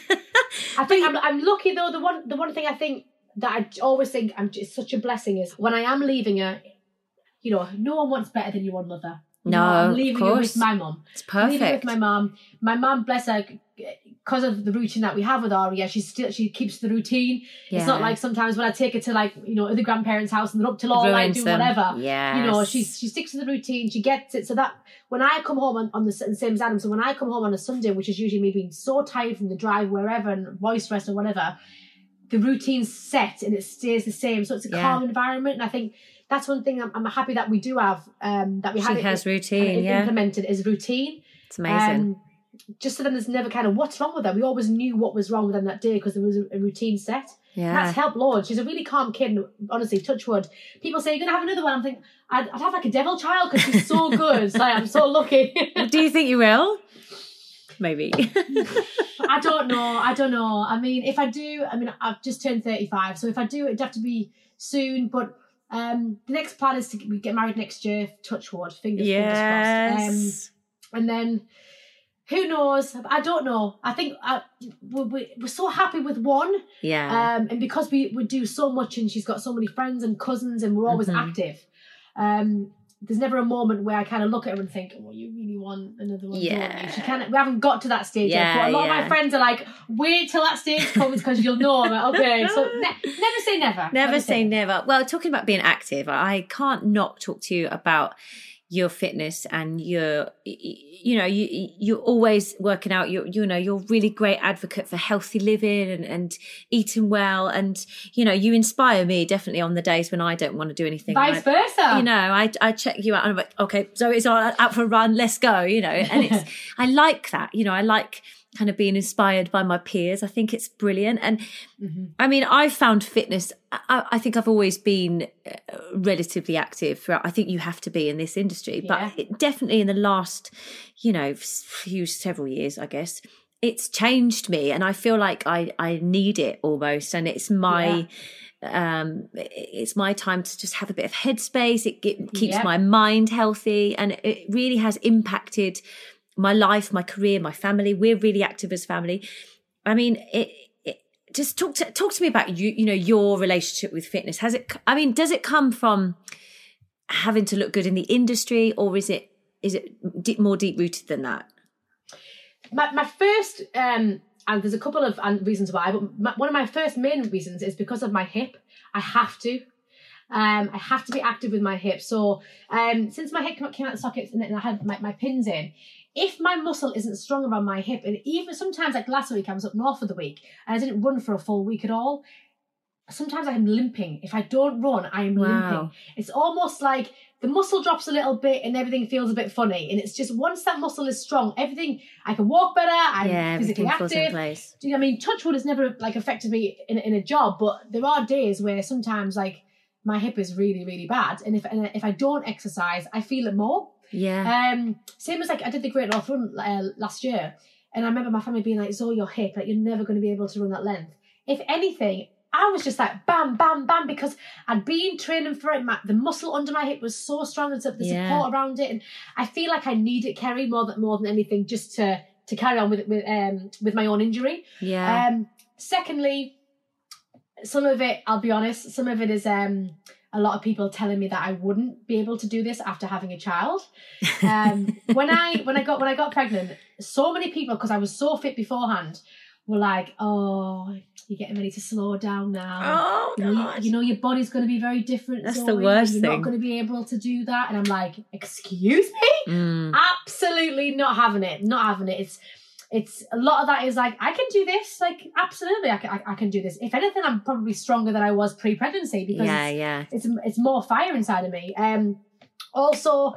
I think I'm, I'm lucky though. The one, the one thing I think that I always think I'm it's such a blessing is when I am leaving her. You know, no one wants better than your one mother. No, I'm leaving her course. with my mum. It's Leaving perfect. with my mum. My mum, bless her, because of the routine that we have with Aria, she still she keeps the routine. It's not like sometimes when I take her to like you know other grandparents' house and they're up till all night doing whatever. Yeah, You know, she she sticks to the routine. She gets it. So that when I come home on, on the same as Adam, so when I come home on a Sunday, which is usually me being so tired from the drive wherever and voice rest or whatever, the routine's set and it stays the same. So it's a Yeah. calm environment. And I think that's one thing I'm, I'm happy that we do have. Um, that we have she has it- routine. it Yeah, implemented is routine. it's amazing. Um, just so then there's never kind of what's wrong with them. We always knew what was wrong with them that day because there was a, a routine set. And yeah. that's helped Lord. She's a really calm kid. And honestly, touch wood. People say you're gonna have another one. I'm thinking I'd, I'd have like a devil child because she's so good. like I'm so lucky. Do you think you will? Maybe. I don't know. I don't know. I mean, if I do, I mean, I've just turned 35, so if I do, it'd have to be soon. But um, the next plan is to get- we get married next year. Touch wood. Fingers, fingers crossed. Um, and then who knows? I don't know. I think uh, we- we- we're so happy with one, yeah. um, and because we, we do so much, and she's got so many friends and cousins, and we're always Mhm. active. Um, there's never a moment where I kind of look at her and think, "Well, you really want another one." don't you?" Yeah. She. We haven't got to that stage Yeah, yet. But a lot of my friends are like, "Wait till that stage comes because you'll know." I'm like, okay, so ne- never say never. Never say never. Well, talking about being active, I can't not talk to you about your fitness and your you know you you're always working out you you know you're a really great advocate for healthy living and and eating well and you know you inspire me definitely on the days when I don't want to do anything Vice I- versa. you know, I I check you out and I'm like, okay, so it's all out for a run, let's go, you know. And it's I like that, you know, I like kind of being inspired by my peers. I think it's brilliant. And Mhm. I mean, I've found fitness, I, I think I've always been uh, relatively active throughout. I think you have to be in this industry, Yeah. but it, definitely in the last, you know, few several years, I guess. It's changed me, and I feel like I I need it almost, and it's my um it's my time to just have a bit of headspace it ge- keeps Yeah. my mind healthy and it really has impacted my life my career my family. We're really active as family. I mean it, it just talk to talk to me about you you know your relationship with fitness. Has it i mean does it come from having to look good in the industry or is it is it deep, more deep rooted than that? My, my first um and there's a couple of reasons why but my, one of my first main reasons is because of my hip. I have to um i have to be active with my hip so um since my hip came out- of the sockets and, then i had my, my pins in if my muscle isn't strong around my hip and even sometimes like last week i was up north for the week and i didn't run for a full week at all sometimes I'm limping. If I don't run, I am Wow. limping. It's almost like the muscle drops a little bit and everything feels a bit funny. And it's just once that muscle is strong, everything I can walk better. I'm yeah, physically everything falls in active. place. Do you know I mean? touch Touchwood has never like affected me in, in a job, but there are days where sometimes like my hip is really, really bad. And if and if I don't exercise, I feel it more. Yeah. Um, same as like I did the Great North Run uh, last year, and I remember my family being like, it's all your hip, like you're never going to be able to run that length." If anything, I was just like bam, bam, bam because I'd been training for it. My, the muscle under my hip was so strong and so the Yeah. support around it, and I feel like I need it, Kerry, more than more than anything, just to to carry on with with um with my own injury. yeah. Um, secondly, some of it, I'll be honest, some of it is um, a lot of people telling me that I wouldn't be able to do this after having a child. Um, when I when I got when I got pregnant, so many people because I was so fit beforehand were like, "Oh, you're getting ready to slow down now." oh, You know, you, God. you know your body's going to be very different. That's the Zoe. worst You're thing. not going to be able to do that, and I'm like, "Excuse me." Mm. absolutely not having it not having it it's it's a lot of that is like i can do this like absolutely i can, I, I can do this if anything i'm probably stronger than i was pre-pregnancy because Yeah, it's, yeah. it's it's more fire inside of me um also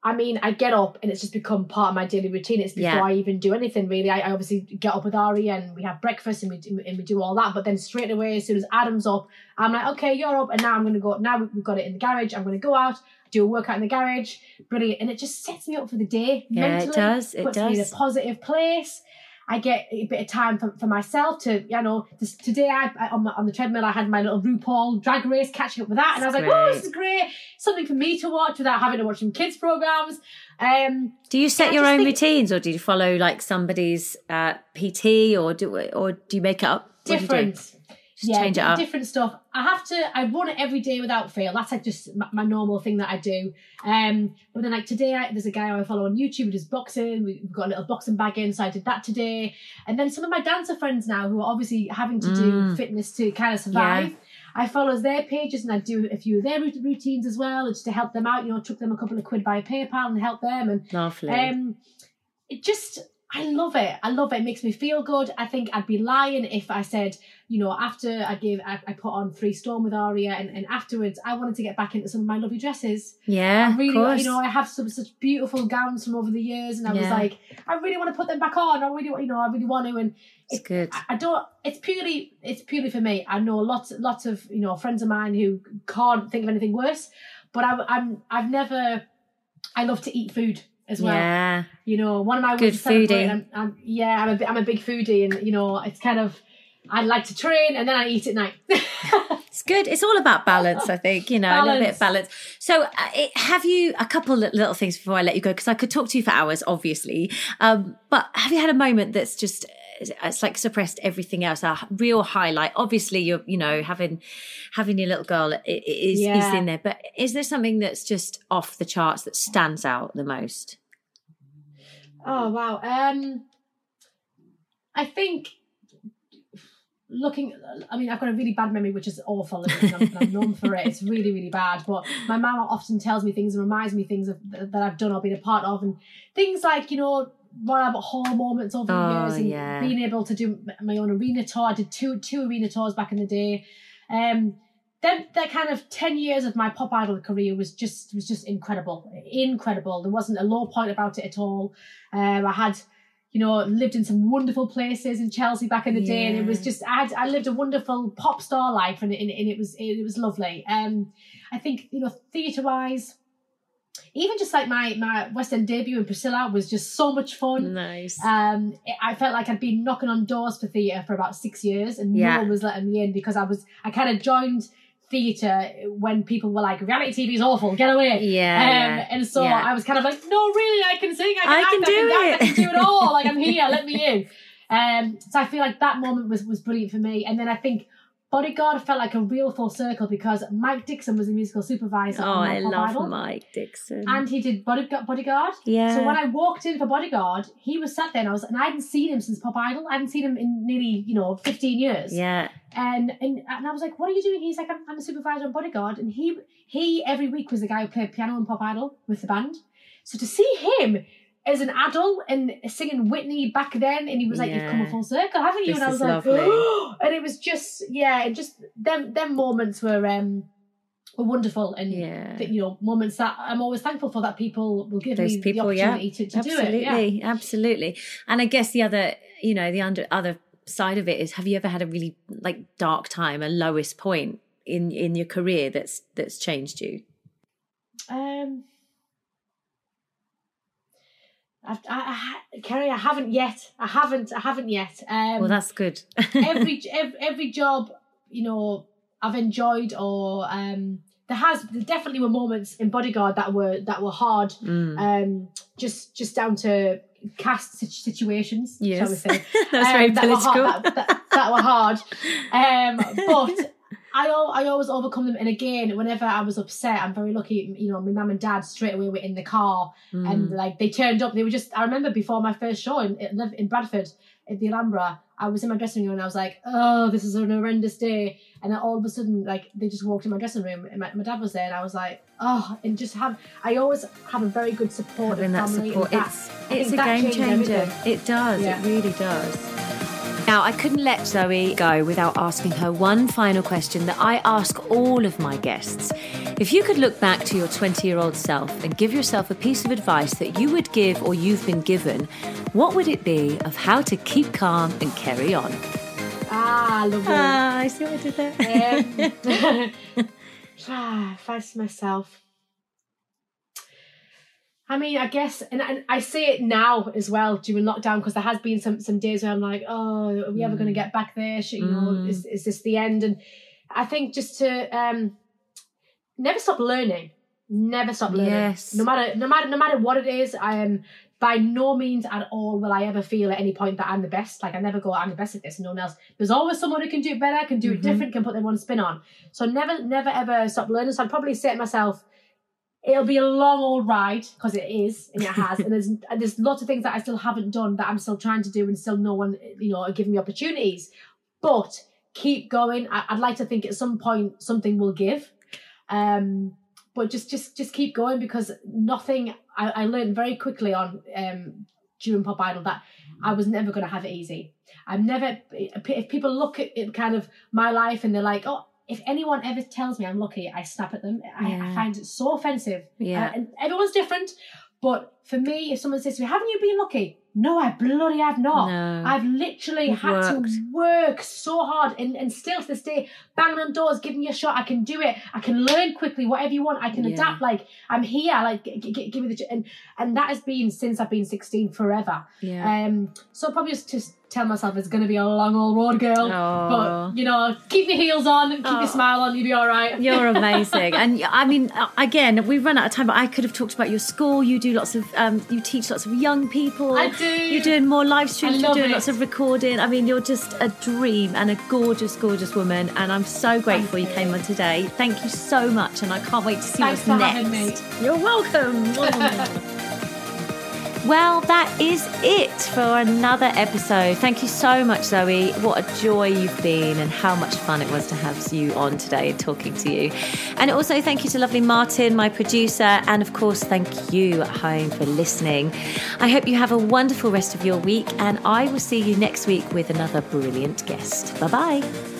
I mean, I get up and it's just become part of my daily routine. It's before Yeah. I even do anything really. I, I obviously get up with Ari and we have breakfast and we do, and we do all that. But then straight away, as soon as Adam's up, I'm like, okay, you're up, and now I'm going to go. Now we've got it in the garage. I'm going to go out, do a workout in the garage. Brilliant, and it just sets me up for the day. Yeah, mentally, it does. It puts me in a does. positive place. I get a bit of time for, for myself to, you know, this, today I, I on, my, on the treadmill I had my little RuPaul drag race catching up with that, and I was That's like, oh, great. this is great, something for me to watch without having to watch some kids programs. Um, Do you set your own think- routines, or do you follow like somebody's uh, PT, or do or do you make it up? What do you do? different. Just change it up. different stuff. I have to. I run it every day without fail. That's like just my, my normal thing that I do. Um, but then like today, I, there's a guy I follow on YouTube who does boxing. We- We've got a little boxing bag in, so I did that today. And then some of my dancer friends now who are obviously having to do Mm. fitness to kind of survive. I follow their pages and I do a few of their routines as well, just to help them out. You know, took them a couple of quid by PayPal and help them. And Lovely. um, it just, I love it. I love it. It makes me feel good. I think I'd be lying if I said, you know, after I gave, I, I put on Free Storm with Aria, and, and afterwards I wanted to get back into some of my lovely dresses. yeah, I really, of course. you know, I have some such beautiful gowns from over the years, and I was like, I really want to put them back on. I really, you know, I really want to, and it's good. I- I don't. It's purely. It's purely for me. I know lots, lots of you know friends of mine who can't think of anything worse. But I, I'm. I've never. I love to eat food as well. yeah, You know, one of my Good ways to celebrate, foodie. I'm, I'm, yeah, I'm a, I'm a big foodie, and you know, it's kind of. I like to train and then I eat at night. it's good. It's all about balance, I think. You know, a little bit of balance. So, uh, it, have you a couple li- little things before I let you go? Because I could talk to you for hours, obviously. Um, but have you had a moment that's just it's like suppressed everything else? A real highlight. Obviously, you're you know having having your little girl i- i- is is in there. But is there something that's just off the charts that stands out the most? Oh wow. Um I think looking I mean I've got a really bad memory which is awful and I'm, I'm known for it. It's really, really bad. But my mum often tells me things and reminds me things of, that I've done or been a part of and things like, you know, Royal Albert Hall moments over the Oh, years and yeah. being able to do my own arena tour. I did two two arena tours back in the day. Um then that kind of 10 years of my pop idol career was just was just incredible incredible there wasn't a low point about it at all um, i had you know lived in some wonderful places in chelsea back in the day and it was just i had i lived a wonderful pop star life and, it- and, and it was it, was lovely um i think you know theatre wise even just like my my west end debut in priscilla was just so much fun Nice. um, I felt like I'd been knocking on doors for theatre for about six years, and Yeah. no one was letting me in because I was I kind of joined theatre when people were like, "Reality TV is awful, get away." yeah, Um, yeah. and so yeah. I was kind of like, "No, really, I can sing, I can I act, can I do can dance, I it." can do it all. Like I'm here, let me in." Um, so I feel like that moment was was brilliant for me, and then I think. Bodyguard felt like a real full circle because Mike Dixon was the musical supervisor. Oh, I love Idol, Mike Dixon. and he did Bodyguard. Bodyguard. yeah. So when I walked in for Bodyguard, he was sat there and I was and I hadn't seen him since Pop Idol. I hadn't seen him in nearly, you know, 15 years. yeah. And and and I was like, What are you doing? He's like, I'm, I'm a supervisor on Bodyguard. And he he every week was the guy who played piano on Pop Idol with the band. So to see him as an adult and singing Whitney back then, and he was like, "You've come a full circle, haven't you?" This and I was like, lovely. and it was just yeah, just them them moments were um were wonderful and Yeah. that, you know moments that I'm always thankful for that people will give Those me people, the yeah. opportunity to, to do absolutely, it. Yeah. absolutely. And I guess the other, you know, the under other side of it is, have you ever had a really like dark time, a lowest point in in your career that's that's changed you? Um, I, I, I, Kerry, I haven't yet. I haven't. I haven't yet. Um, well, that's good. every, every every job, you know, I've enjoyed, or um, there has there definitely were moments in Bodyguard that were that were hard. Mm. Um, just just down to cast sit- situations, shall we Yes. say? that's um, very that were political. hard, that, that, that were hard. Um, but I I always overcome them. And again, whenever I was upset, I'm very lucky. You know, my mum and dad straight away were in the car, Mm. and like they turned up. They were just. I remember before my first show in in, in Bradford at the Alhambra. I was in my dressing room and I was like, "Oh, this is an horrendous day." And then all of a sudden, like they just walked in my dressing room, and my, my dad was there, and I was like, "Oh!" And just have. I always have a very good support having that family. support that- it's I it's a game changer everything. it does Yeah. it really does now i couldn't let zoe go without asking her one final question that i ask all of my guests if you could look back to your 20 year old self and give yourself a piece of advice that you would give or you've been given what would it be of how to keep calm and carry on Ah, lovely. ah i see what i did there Um, ah, to myself. I mean, I guess, and, and I say it now as well during lockdown because there has been some some days where I'm like, oh, are we ever going to Mm. get back there? Should, you know, Mm. is is this the end? And I think just to um, never stop learning, never stop learning. Yes. No matter no matter no matter what it is, I am by no means at all will I ever feel at any point that I'm the best. Like I never go, I'm the best at this, and no one else. There's always someone who can do it better, can do it Mhm. different, can put their one spin on. So never, never ever stop learning. So I'd probably say to myself, it'll be a long old ride because it is and it has, and there's and there's lots of things that I still haven't done that I'm still trying to do, and still no one, you know, are giving me opportunities. But keep going. I, I'd like to think at some point something will give. Um, but just just just keep going because nothing. I, I learned very quickly on um during Pop Idol that I was never going to have it easy. I'm never. If people look at it, kind of my life and they're like, oh. If anyone ever tells me I'm lucky, I snap at them. I, I find it so offensive. yeah Uh, and everyone's different. But for me, if someone says to me, Haven't you been lucky? No, I bloody have not. no I've literally You've had worked. to work so hard and, and still to this day, banging on doors, giving you a shot. I can do it. I can learn quickly, whatever you want. I can Yeah. adapt. Like, I'm here. Like, g- g- give me the. ch- And, and that has been since I've been 16 forever. yeah Um, So probably just to tell myself it's going to be a long old road, girl. oh. But, you know, keep your heels on, keep Oh. your smile on, you'll be all right. You're amazing, and I mean, uh, again, we've run out of time, but I could have talked about your school. You do lots of, um, you teach lots of young people. I do. You're doing more live streams. I You're doing it. lots of recording. I mean, you're just a dream and a gorgeous, gorgeous woman. And I'm so grateful you you. came on today. Thank you so much, and I can't wait to see Thanks what's next. You're welcome. Well, that is it for another episode. Thank you so much, Zoe. What a joy you've been, and how much fun it was to have you on today talking to you. And also, thank you to lovely Martin, my producer, and of course, thank you at home for listening. I hope you have a wonderful rest of your week, and I will see you next week with another brilliant guest. Bye bye.